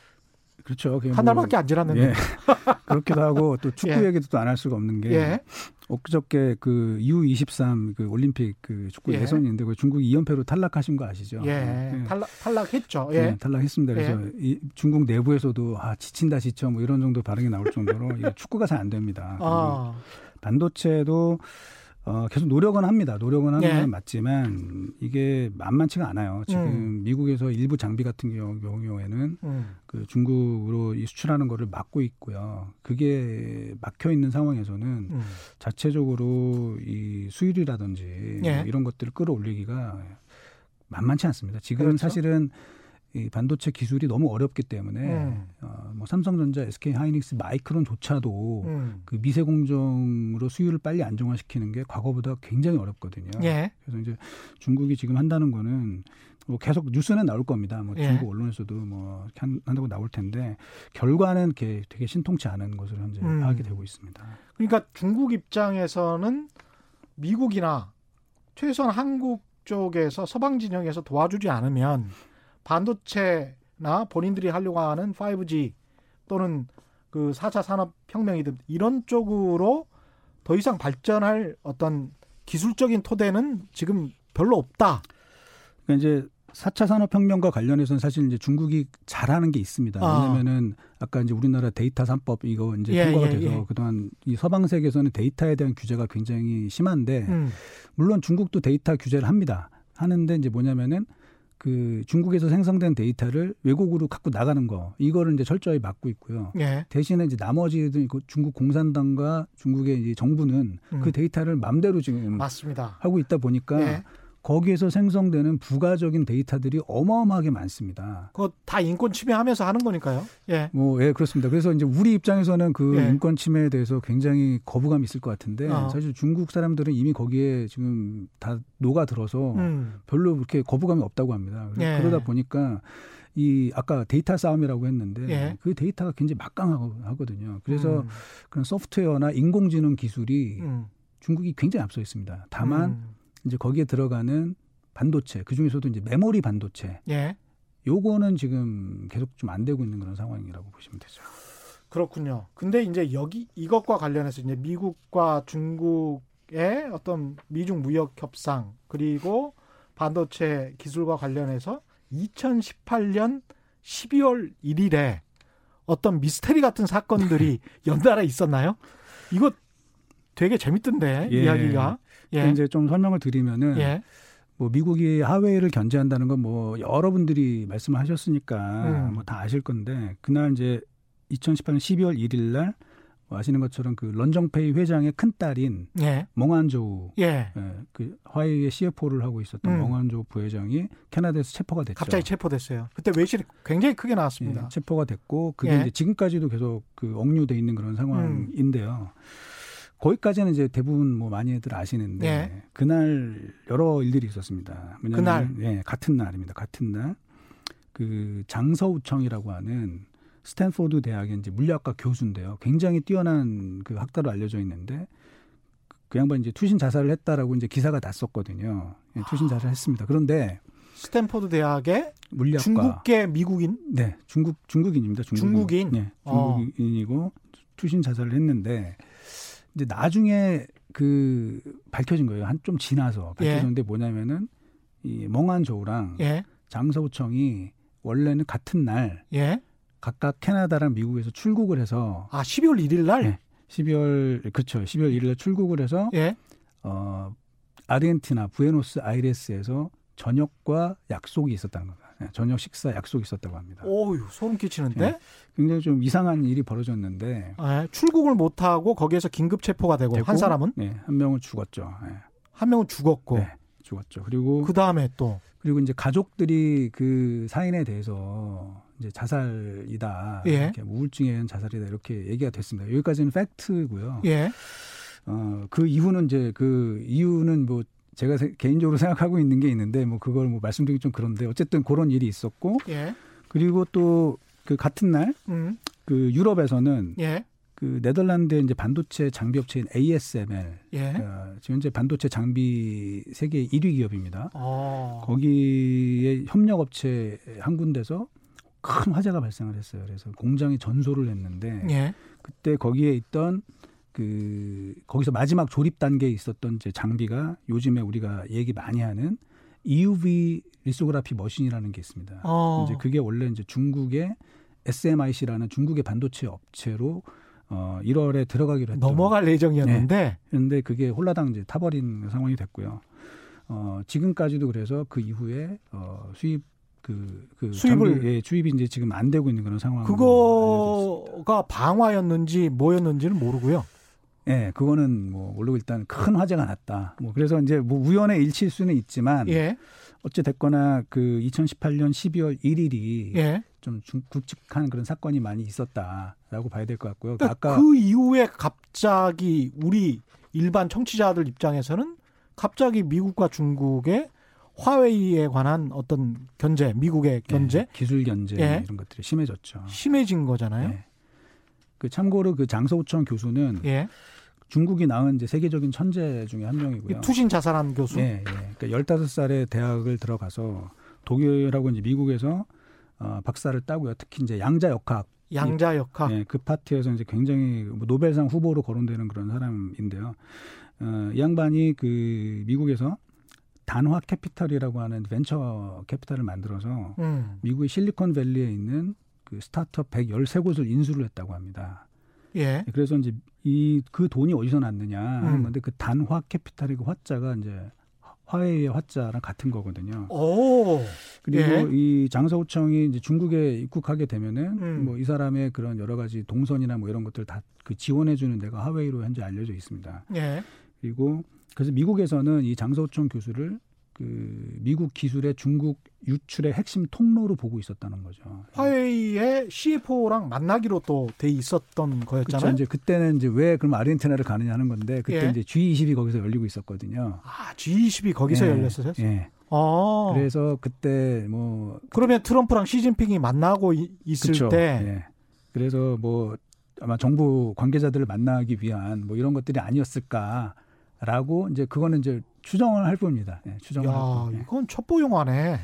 [SPEAKER 3] 그렇죠.
[SPEAKER 1] 한 달밖에 안 지났는데. 예. <laughs>
[SPEAKER 3] 그렇기도 하고 또 축구 예. 얘기도 또 안 할 수가 없는 게 예. 엊그저께 그 U23 그 올림픽 그 축구 예. 예선인데 그 중국 2연패로 탈락하신 거 아시죠?
[SPEAKER 1] 예. 예. 탈락 탈락했죠. 예. 네,
[SPEAKER 3] 탈락했습니다. 그래서 예. 이 중국 내부에서도 아 지친다 지쳐 뭐 이런 정도 반응이 나올 정도로 축구가 잘 안 됩니다. 아. 반도체도 어, 계속 노력은 합니다. 노력은 하는 건 예. 맞지만 이게 만만치가 않아요. 지금 음. 미국에서 일부 장비 같은 경우, 경우에는 음. 그 중국으로 이 수출하는 거를 막고 있고요. 그게 막혀 있는 상황에서는 음. 자체적으로 이 수율이라든지 예. 뭐 이런 것들을 끌어올리기가 만만치 않습니다. 지금 그렇죠? 사실은 이 반도체 기술이 너무 어렵기 때문에 음. 어, 뭐 삼성전자, SK 하이닉스, 마이크론조차도 음. 그 미세 공정으로 수율을 빨리 안정화시키는 게 과거보다 굉장히 어렵거든요. 예. 그래서 이제 중국이 지금 한다는 거는 뭐 계속 뉴스는 나올 겁니다. 뭐 예. 중국 언론에서도 뭐 한다고 나올 텐데 결과는 되게 신통치 않은 것으로 현재 음. 파악이 되고 있습니다.
[SPEAKER 1] 그러니까 중국 입장에서는 미국이나 최소한 한국 쪽에서 서방 진영에서 도와주지 않으면 반도체나 본인들이 하려고 하는 5G 또는 그 4차 산업 혁명이든 이런 쪽으로 더 이상 발전할 어떤 기술적인 토대는 지금 별로 없다.
[SPEAKER 3] 그러니까 이제 4차 산업혁명과 관련해서는 사실 이제 중국이 잘하는 게 있습니다. 아. 왜냐면은 아까 이제 우리나라 데이터 3법 이거 이제 예, 통과가 예, 돼서 예. 그동안 이 서방 세계에서는 데이터에 대한 규제가 굉장히 심한데 음. 물론 중국도 데이터 규제를 합니다. 하는데 이제 뭐냐면은 그 중국에서 생성된 데이터를 외국으로 갖고 나가는 거 이거를 이제 철저히 막고 있고요. 예. 대신에 이제 나머지 그 중국 공산당과 중국의 정부는 음. 그 데이터를 맘대로 지금 맞습니다. 하고 있다 보니까 예. 거기에서 생성되는 부가적인 데이터들이 어마어마하게 많습니다.
[SPEAKER 1] 그거 다 인권 침해하면서 하는 거니까요. 예.
[SPEAKER 3] 뭐, 예, 그렇습니다. 그래서 이제 우리 입장에서는 그 예. 인권 침해에 대해서 굉장히 거부감이 있을 것 같은데 어. 사실 중국 사람들은 이미 거기에 지금 다 녹아들어서 음. 별로 그렇게 거부감이 없다고 합니다. 예. 그러다 보니까 이 아까 데이터 싸움이라고 했는데 예. 그 데이터가 굉장히 막강하거든요. 그래서 음. 그런 소프트웨어나 인공지능 기술이 음. 중국이 굉장히 앞서 있습니다. 다만 음. 이제 거기에 들어가는 반도체 그 중에서도 이제 메모리 반도체. 예. 요거는 지금 계속 좀 안 되고 있는 그런 상황이라고 보시면 되죠.
[SPEAKER 1] 그렇군요. 근데 이제 여기 이것과 관련해서 이제 미국과 중국의 어떤 미중 무역 협상 그리고 반도체 기술과 관련해서 2018년 12월 1일에 어떤 미스테리 같은 사건들이 연달아 있었나요? 이거 되게 재밌던데 예. 이야기가.
[SPEAKER 3] 예. 이제 좀 설명을 드리면은 예. 뭐 미국이 하웨이를 견제한다는 건 뭐 여러분들이 말씀하셨으니까 음. 뭐다 아실 건데 그날 이제 2018년 12월 1일 날뭐 아시는 것처럼 그 런정페이 회장의 큰 딸인 예. 멍한조우 예. 예. 그 화웨이의 CFO를 하고 있었던 음. 멍한조우 부회장이 캐나다에서 체포가 됐죠.
[SPEAKER 1] 갑자기 체포됐어요. 그때 외신이 굉장히 크게 나왔습니다. 예,
[SPEAKER 3] 체포가 됐고 그게 예. 이제 지금까지도 계속 그 억류돼 있는 그런 상황인데요. 음. 거기까지는 이제 대부분 뭐 많이들 아시는데 예. 그날 여러 일들이 있었습니다. 그날 예, 같은 날입니다. 같은 날 그 장서우청이라고 하는 스탠포드 대학의 이제 물리학과 교수인데요. 굉장히 뛰어난 그 학자로 알려져 있는데 그 양반 이제 투신 자살을 했다라고 이제 기사가 났었거든요. 예, 투신 자살을 했습니다. 그런데
[SPEAKER 1] 스탠포드 대학의 물리학과 중국계 미국인?
[SPEAKER 3] 네, 중국 중국인입니다.
[SPEAKER 1] 중국인. 중국인.
[SPEAKER 3] 네, 중국인이고 어. 투신 자살을 했는데 이제 나중에 그 밝혀진 거예요. 한 좀 지나서 밝혀졌는데 예. 뭐냐면은 이 멍완저우랑 예. 장서우청이 원래는 같은 날 예. 각각 캐나다랑 미국에서 출국을 해서
[SPEAKER 1] 아 12월 1일 날 네,
[SPEAKER 3] 12월 그렇죠 12월 1일 날 출국을 해서 예. 어 아르헨티나 부에노스 아이레스에서 저녁과 약속이 있었다는 겁니다. 네, 저녁 식사 약속이 있었다고 합니다.
[SPEAKER 1] 오, 소름 끼치는데? 네,
[SPEAKER 3] 굉장히 좀 이상한 일이 벌어졌는데
[SPEAKER 1] 네, 출국을 못 하고 거기에서 긴급 체포가 되고, 되고, 한 사람은
[SPEAKER 3] 네, 한 명은 죽었죠. 네.
[SPEAKER 1] 한 명은 죽었고
[SPEAKER 3] 네, 죽었죠. 그리고
[SPEAKER 1] 그 다음에 또
[SPEAKER 3] 그리고 이제 가족들이 그 사인에 대해서 이제 자살이다, 예. 이렇게 우울증에 의한 자살이다 이렇게 얘기가 됐습니다. 여기까지는 팩트고요. 예. 어, 그 이유는 이제 그 이유는 뭐 제가 개인적으로 생각하고 있는 게 있는데 뭐 그걸 뭐 말씀드리기 좀 그런데 어쨌든 그런 일이 있었고 예. 그리고 또 그 같은 날그 음. 그 유럽에서는 예. 그 네덜란드 이제 반도체 장비 업체인 ASML 예. 어, 지금 현재 반도체 장비 세계 1위 기업입니다. 어. 거기에 협력 업체 한 군데서 큰 화재가 발생을 했어요. 그래서 공장이 전소를 했는데 예. 그때 거기에 있던 그 거기서 마지막 조립 단계에 있었던 이제 장비가 요즘에 우리가 얘기 많이 하는 EUV lithography machine이라는 게 있습니다. 어. 이제 그게 원래 이제 중국의 SMIC라는 중국의 반도체 업체로 어 1월에 들어가기로 했죠.
[SPEAKER 1] 넘어갈 예정이었는데 네.
[SPEAKER 3] 그런데 그게 홀라당 이제 타버린 상황이 됐고요. 어 지금까지도 그래서 그 이후에 어 수입 그, 그
[SPEAKER 1] 수입을
[SPEAKER 3] 장비, 예, 주입이 이제 지금 안 되고 있는 그런 상황.
[SPEAKER 1] 그거가 방화였는지 뭐였는지는 모르고요.
[SPEAKER 3] 예, 그거는 뭐 모르고 일단 큰 화제가 났다. 뭐 그래서 이제 뭐 우연의 일치일 수는 있지만
[SPEAKER 1] 예.
[SPEAKER 3] 어찌 됐거나 그 2018년 12월 1일이
[SPEAKER 1] 예.
[SPEAKER 3] 좀 굵직한 그런 사건이 많이 있었다라고 봐야 될 것 같고요.
[SPEAKER 1] 그러니까 아까 그 이후에 갑자기 우리 일반 청취자들 입장에서는 갑자기 미국과 중국의 화웨이에 관한 어떤 견제, 미국의 견제, 예,
[SPEAKER 3] 기술 견제 예. 이런 것들이 심해졌죠.
[SPEAKER 1] 심해진 거잖아요. 예.
[SPEAKER 3] 그 참고로 그 장서우청 교수는
[SPEAKER 1] 예.
[SPEAKER 3] 중국이 낳은 이제 세계적인 천재 중에 한 명이고요.
[SPEAKER 1] 투신 자살한 교수.
[SPEAKER 3] 예, 예. 그러니까 15살에 대학을 들어가서 독일하고 이제 미국에서 어, 박사를 따고요. 특히 이제 양자 역학.
[SPEAKER 1] 양자 역학.
[SPEAKER 3] 예, 그 파트에서 이제 굉장히 뭐 노벨상 후보로 거론되는 그런 사람인데요. 어, 이 양반이 그 미국에서 단화 캐피탈이라고 하는 벤처 캐피탈을 만들어서
[SPEAKER 1] 음.
[SPEAKER 3] 미국의 실리콘밸리에 있는 그 스타트업 113곳을 인수를 했다고 합니다.
[SPEAKER 1] 예.
[SPEAKER 3] 그래서 이제 이 그 돈이 어디서 났느냐 하는 음. 건데 그 단화 캐피탈의 그 화자가 이제 화해의 화자랑 같은 거거든요.
[SPEAKER 1] 오.
[SPEAKER 3] 그리고
[SPEAKER 1] 예.
[SPEAKER 3] 이 장서구청이 이제 중국에 입국하게 되면은
[SPEAKER 1] 음.
[SPEAKER 3] 뭐이 사람의 그런 여러 가지 동선이나 뭐 이런 것들 다 그 지원해 주는 데가 하웨이로 현재 알려져 있습니다.
[SPEAKER 1] 예.
[SPEAKER 3] 그리고 그래서 미국에서는 이 장서우청 교수를 그 미국 기술의 중국 유출의 핵심 통로로 보고 있었다는 거죠.
[SPEAKER 1] 화웨이의 CFO랑 만나기로 또 돼 있었던 거였잖아요.
[SPEAKER 3] 그렇죠. 이제 그때는 이제 왜 그럼 아르헨티나를 가느냐 하는 건데 그때
[SPEAKER 1] 예.
[SPEAKER 3] 이제 G20이 거기서 열리고 있었거든요.
[SPEAKER 1] 아, G20이 거기서
[SPEAKER 3] 예.
[SPEAKER 1] 열렸어요?
[SPEAKER 3] 예.
[SPEAKER 1] 아.
[SPEAKER 3] 그래서 그때 뭐
[SPEAKER 1] 그러면 트럼프랑 시진핑이 만나고 있을
[SPEAKER 3] 그렇죠.
[SPEAKER 1] 때
[SPEAKER 3] 예. 그래서 뭐 아마 정부 관계자들을 만나기 위한 뭐 이런 것들이 아니었을까 라고 이제 그거는 이제 추정을 할 뿐입니다. 예, 추정을
[SPEAKER 1] 야,
[SPEAKER 3] 할 뿐. 예.
[SPEAKER 1] 이건 첩보 영화네.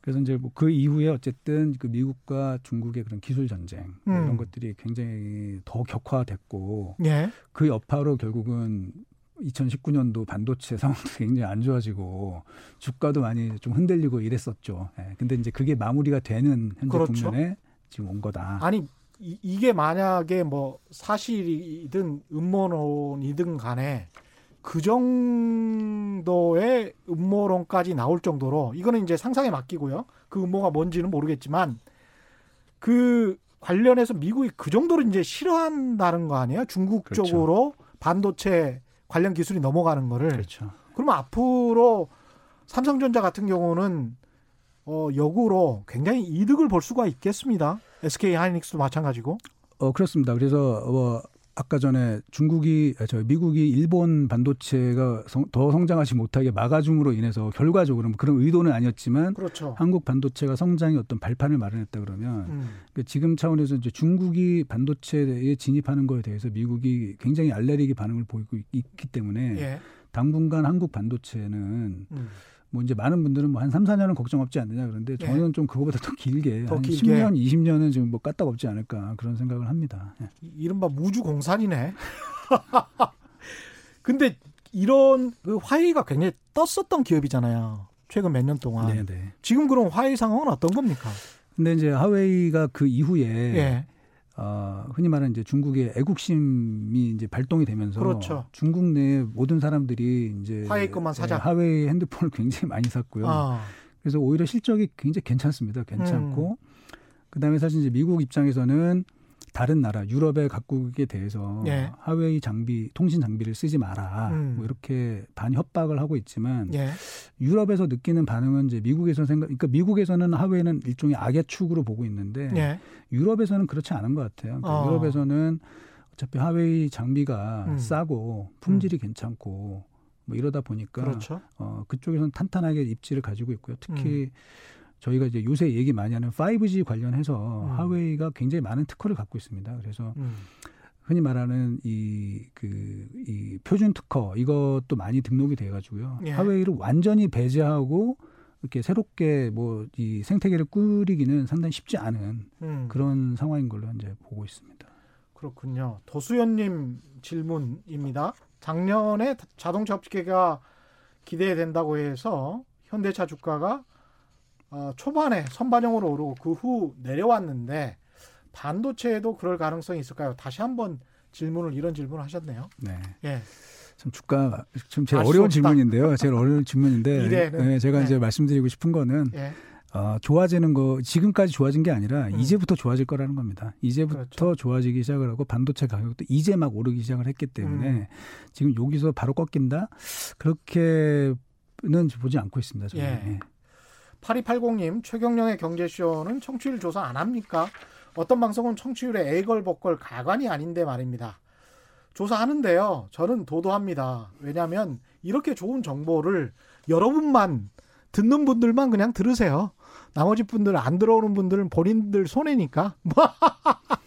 [SPEAKER 3] 그래서 이제 뭐 그 이후에 어쨌든 그 미국과 중국의 그런 기술 전쟁 뭐
[SPEAKER 1] 음.
[SPEAKER 3] 이런 것들이 굉장히 더 격화됐고
[SPEAKER 1] 예.
[SPEAKER 3] 그 여파로 결국은 2019년도 반도체 상황도 <laughs> 굉장히 안 좋아지고 주가도 많이 좀 흔들리고 이랬었죠. 예. 근데 이제 그게 마무리가 되는 현재
[SPEAKER 1] 그렇죠.
[SPEAKER 3] 국면에 지금 온 거다.
[SPEAKER 1] 아니 이, 이게 만약에 뭐 사실이든 음모론이든 간에 그 정도의 음모론까지 나올 정도로 이거는 이제 상상에 맡기고요. 그 음모가 뭔지는 모르겠지만 그 관련해서 미국이 그 정도로 이제 싫어한다는 거 아니에요? 중국
[SPEAKER 3] 그렇죠.
[SPEAKER 1] 쪽으로 반도체 관련 기술이 넘어가는 거를.
[SPEAKER 3] 그렇죠.
[SPEAKER 1] 그러면 앞으로 삼성전자 같은 경우는 어, 역으로 굉장히 이득을 볼 수가 있겠습니다. SK 하이닉스도 마찬가지고.
[SPEAKER 3] 어 그렇습니다. 그래서 뭐 아까 전에 중국이 아, 저 미국이 일본 반도체가 성, 더 성장하지 못하게 막아줌으로 인해서 결과적으로 뭐 그런 의도는 아니었지만
[SPEAKER 1] 그렇죠.
[SPEAKER 3] 한국 반도체가 성장의 어떤 발판을 마련했다 그러면
[SPEAKER 1] 음.
[SPEAKER 3] 그 지금 차원에서 이제 중국이 반도체에 진입하는 거에 대해서 미국이 굉장히 알레르기 반응을 보이고 있, 기 때문에
[SPEAKER 1] 예.
[SPEAKER 3] 당분간 한국 반도체는
[SPEAKER 1] 음.
[SPEAKER 3] 뭐 이제 많은 분들은 뭐 한 3, 4년은 걱정 없지 않느냐 그런데
[SPEAKER 1] 예.
[SPEAKER 3] 저는 좀 그거보다 더 길게
[SPEAKER 1] 더
[SPEAKER 3] 한
[SPEAKER 1] 길게.
[SPEAKER 3] 10년, 20년은 지금 뭐 까딱 없지 않을까 그런 생각을 합니다. 예.
[SPEAKER 1] 이- 이른바 무주 공산이네. <laughs> 근데 이런 그 화웨이가 굉장히 떴었던 기업이잖아요. 최근 몇 년 동안.
[SPEAKER 3] 네, 네.
[SPEAKER 1] 지금 그럼 화웨이 상황은 어떤 겁니까?
[SPEAKER 3] 근데 이제 하웨이가 그 이후에
[SPEAKER 1] 예.
[SPEAKER 3] 어, 흔히 말하는 이제 중국의 애국심이 이제 발동이 되면서
[SPEAKER 1] 그렇죠.
[SPEAKER 3] 중국 내 모든 사람들이 이제
[SPEAKER 1] 화웨이 것만 사자.
[SPEAKER 3] 예, 하웨이 핸드폰을 굉장히 많이 샀고요.
[SPEAKER 1] 아,
[SPEAKER 3] 그래서 오히려 실적이 굉장히 괜찮습니다. 괜찮고
[SPEAKER 1] 음.
[SPEAKER 3] 그다음에 사실 이제 미국 입장에서는 다른 나라 유럽의 각국에 대해서
[SPEAKER 1] 예.
[SPEAKER 3] 하웨이 장비 통신 장비를 쓰지 마라
[SPEAKER 1] 음.
[SPEAKER 3] 뭐 이렇게 반 협박을 하고 있지만
[SPEAKER 1] 예.
[SPEAKER 3] 유럽에서 느끼는 반응은 이제 미국에서 생각 그러니까 미국에서는 하웨이는 일종의 악의 축으로 보고 있는데
[SPEAKER 1] 예.
[SPEAKER 3] 유럽에서는 그렇지 않은 것 같아요. 그러니까
[SPEAKER 1] 어.
[SPEAKER 3] 유럽에서는 어차피 하웨이 장비가
[SPEAKER 1] 음.
[SPEAKER 3] 싸고 품질이 괜찮고 뭐 이러다 보니까
[SPEAKER 1] 그렇죠.
[SPEAKER 3] 어, 그쪽에서는 탄탄하게 입지를 가지고 있고요. 특히
[SPEAKER 1] 음.
[SPEAKER 3] 저희가 이제 요새 얘기 많이 하는 5G 관련해서
[SPEAKER 1] 음.
[SPEAKER 3] 하웨이가 굉장히 많은 특허를 갖고 있습니다. 그래서
[SPEAKER 1] 음.
[SPEAKER 3] 흔히 말하는 이그 이 표준 특허 이것도 많이 등록이 돼 가지고요.
[SPEAKER 1] 예.
[SPEAKER 3] 하웨이를 완전히 배제하고 이렇게 새롭게 뭐 이 생태계를 꾸리기는 상당히 쉽지 않은
[SPEAKER 1] 음.
[SPEAKER 3] 그런 상황인 걸로 이제 보고 있습니다.
[SPEAKER 1] 그렇군요. 도수연님 질문입니다. 작년에 자동차 업계가 기대된다고 해서 현대차 주가가 어, 초반에 선반영으로 오르고 그 후 내려왔는데 반도체에도 그럴 가능성이 있을까요? 다시 한번 질문을 이런 질문을 하셨네요.
[SPEAKER 3] 네.
[SPEAKER 1] 예.
[SPEAKER 3] 참 주가 좀 제일 어려운 질문인데요. 제일 어려운 질문인데 <laughs> 네, 제가 네. 이제 말씀드리고 싶은 거는 예. 어, 좋아지는 거 지금까지 좋아진 게 아니라 음. 이제부터 좋아질 거라는 겁니다. 이제부터 그렇죠. 좋아지기 시작을 하고 반도체 가격도 이제 막 오르기 시작을 했기 때문에 음. 지금 여기서 바로 꺾인다 그렇게는 보지 않고 있습니다. 저는. 예.
[SPEAKER 1] 8280님 최경령의 경제쇼는 청취율 조사 안 합니까? 어떤 방송은 청취율에 애걸복걸 가관이 아닌데 말입니다. 조사하는데요. 저는 도도합니다. 왜냐하면 이렇게 좋은 정보를 여러분만 듣는 분들만 그냥 들으세요. 나머지 분들 안 들어오는 분들은 본인들 손해니까. <laughs>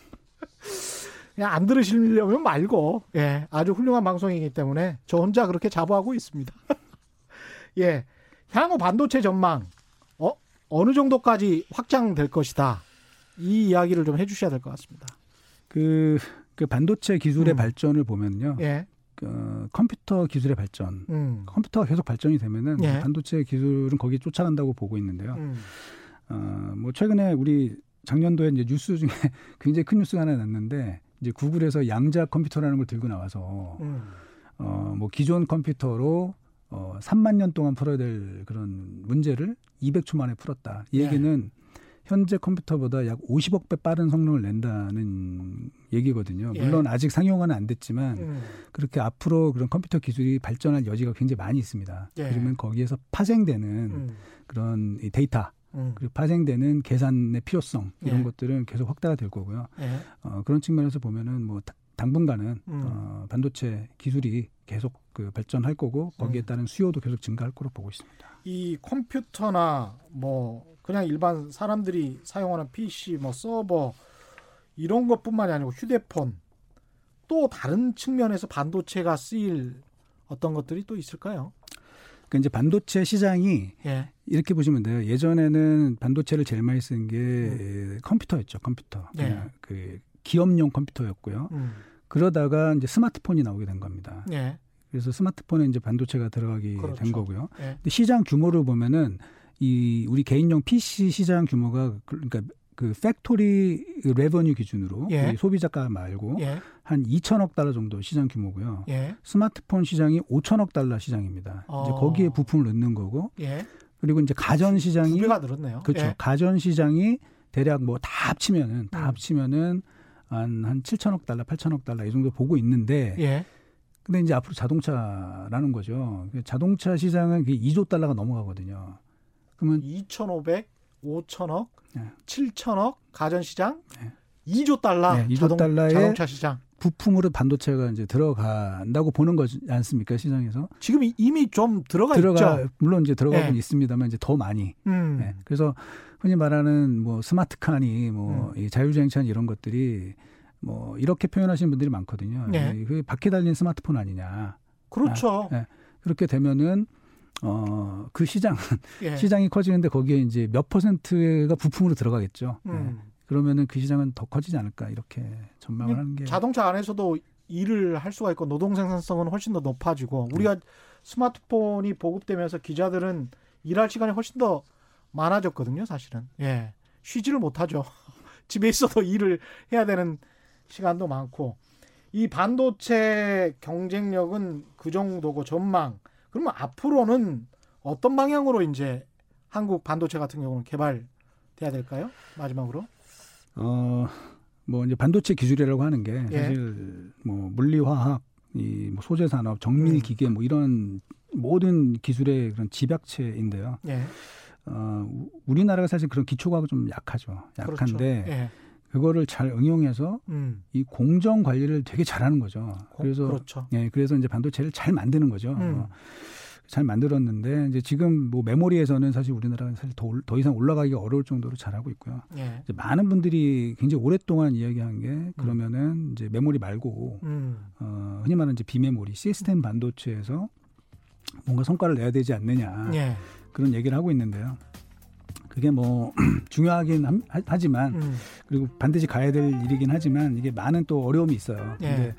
[SPEAKER 1] 그냥 안 들으시려면 말고 예 아주 훌륭한 방송이기 때문에 저 혼자 그렇게 자부하고 있습니다. <laughs> 예 향후 반도체 전망 어 어느 정도까지 확장될 것이다 이 이야기를 좀 해주셔야 될 것 같습니다.
[SPEAKER 3] 그, 그 반도체 기술의 음. 발전을 보면요. 예. 그 컴퓨터 기술의 발전, 음. 컴퓨터가 계속 발전이 되면은 예. 반도체 기술은 거기에 쫓아간다고 보고 있는데요. 음. 어, 뭐 최근에 우리 작년도에 이제 뉴스 중에 <laughs> 굉장히 큰 뉴스가 하나 났는데 이제 구글에서 양자 컴퓨터라는 걸 들고 나와서 음. 어, 뭐 기존 컴퓨터로 어, 3만 년 동안 풀어야 될 그런 문제를 200초 만에 풀었다. 이 예. 얘기는 현재 컴퓨터보다 약 50억 배 빠른 성능을 낸다는 얘기거든요. 예. 물론 아직 상용화는 안 됐지만 음. 그렇게 앞으로 그런 컴퓨터 기술이 발전할 여지가 굉장히 많이 있습니다. 예. 그러면 거기에서 파생되는 음. 그런 데이터 음. 그리고 파생되는 계산의 필요성 이런 예. 것들은 계속 확대가 될 거고요. 예. 어, 그런 측면에서 보면은 뭐 당분간은 음. 어, 반도체 기술이 계속 그 발전할 거고 거기에 음. 따른 수요도 계속 증가할 거로 보고 있습니다.
[SPEAKER 1] 이 컴퓨터나 뭐 그냥 일반 사람들이 사용하는 PC, 뭐 서버 이런 것뿐만이 아니고 휴대폰 또 다른 측면에서 반도체가 쓰일 어떤 것들이 또 있을까요?
[SPEAKER 3] 그러니까 이제 반도체 시장이 예. 이렇게 보시면 돼요. 예전에는 반도체를 제일 많이 쓴게 음. 컴퓨터였죠. 컴퓨터. 예. 그 기업용 컴퓨터였고요. 음. 그러다가 이제 스마트폰이 나오게 된 겁니다. 예. 그래서 스마트폰에 이제 반도체가 들어가게 그렇죠. 된 거고요. 예. 근데 시장 규모를 보면은 이 우리 개인용 PC 시장 규모가 그, 그러니까 그 factory revenue 기준으로 예. 소비자가 말고 예. 한 2천억 달러 정도 시장 규모고요. 예. 스마트폰 시장이 5천억 달러 시장입니다. 어. 이제 거기에 부품을 넣는 거고. 예. 그리고 이제 가전 시장이
[SPEAKER 1] 배가 늘었네요.
[SPEAKER 3] 그렇죠. 예. 가전 시장이 대략 뭐 다 합치면은 다 음. 합치면은 한, 한 7천억 달러, 8천억 달러 이 정도 보고 있는데 예. 근데 이제 앞으로 자동차라는 거죠. 자동차 시장은 2조 달러가 넘어가거든요.
[SPEAKER 1] 그러면 2,500, 5천억, 네. 7천억 가전 시장, 네. 2조 달러 네, 2조 자동, 달러의 자동차 시장.
[SPEAKER 3] 부품으로 반도체가 이제 들어간다고 보는 거지 않습니까 시장에서?
[SPEAKER 1] 지금 이미 좀 들어가,
[SPEAKER 3] 들어가
[SPEAKER 1] 있죠.
[SPEAKER 3] 물론 이제 들어가고 네. 있습니다만 이제 더 많이. 음. 네. 그래서 흔히 말하는 뭐 스마트카니, 뭐 음. 자율주행차 이런 것들이 뭐 이렇게 표현하시는 분들이 많거든요. 네. 그 바퀴 달린 스마트폰 아니냐.
[SPEAKER 1] 그렇죠. 아, 네.
[SPEAKER 3] 그렇게 되면은 어, 그 시장은 <laughs> 예. 시장이 커지는데 거기에 이제 몇 퍼센트가 부품으로 들어가겠죠. 음. 네. 그러면은 그 시장은 더 커지지 않을까 이렇게 전망을 하는 게
[SPEAKER 1] 자동차 안에서도 일을 할 수가 있고 노동 생산성은 훨씬 더 높아지고 네. 우리가 스마트폰이 보급되면서 기자들은 일할 시간이 훨씬 더 많아졌거든요, 사실은. 예. 쉬지를 못하죠. <laughs> 집에 있어도 일을 해야 되는 시간도 많고 이 반도체 경쟁력은 그 정도고 전망 그러면 앞으로는 어떤 방향으로 이제 한국 반도체 같은 경우는 개발돼야 될까요? 마지막으로.
[SPEAKER 3] 어, 뭐 이제 반도체 기술이라고 하는 게 예. 사실 뭐 물리화학, 이뭐 소재 산업, 정밀 음. 기계 뭐 이런 모든 기술의 그런 집약체인데요. 예. 어, 우리나라가 사실 그런 기초가 좀 약하죠. 약한데 그렇죠. 예. 그거를 잘 응용해서 음. 이 공정 관리를 되게 잘하는 거죠. 그래서 그렇죠. 예, 그래서 이제 반도체를 잘 만드는 거죠. 음. 어, 잘 만들었는데 이제 지금 뭐 메모리에서는 사실 우리나라는 사실 더, 더 이상 올라가기가 어려울 정도로 잘하고 있고요. 예. 이제 많은 분들이 굉장히 오랫동안 이야기한 게 그러면은 음. 이제 메모리 말고 음. 어, 흔히 말하는 이제 비메모리 시스템 반도체에서 뭔가 성과를 내야 되지 않느냐 예. 그런 얘기를 하고 있는데요. 그게 뭐 <clears throat> 중요하긴 하지만 음. 그리고 반드시 가야 될 일이긴 하지만 이게 많은 또 어려움이 있어요. 예. 근데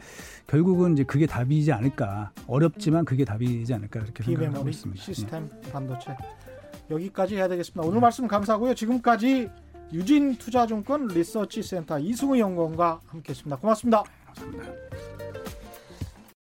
[SPEAKER 3] 결국은 이제 그게 답이지 않을까. 어렵지만 그게 답이지 않을까 이렇게 생각하고 있습니다.
[SPEAKER 1] 시스템 예. 반도체 여기까지 해야 되겠습니다. 오늘 말씀 감사하고요. 지금까지 유진 투자증권 리서치 센터 이승우 연구원과 함께했습니다. 고맙습니다.
[SPEAKER 3] 감사합니다.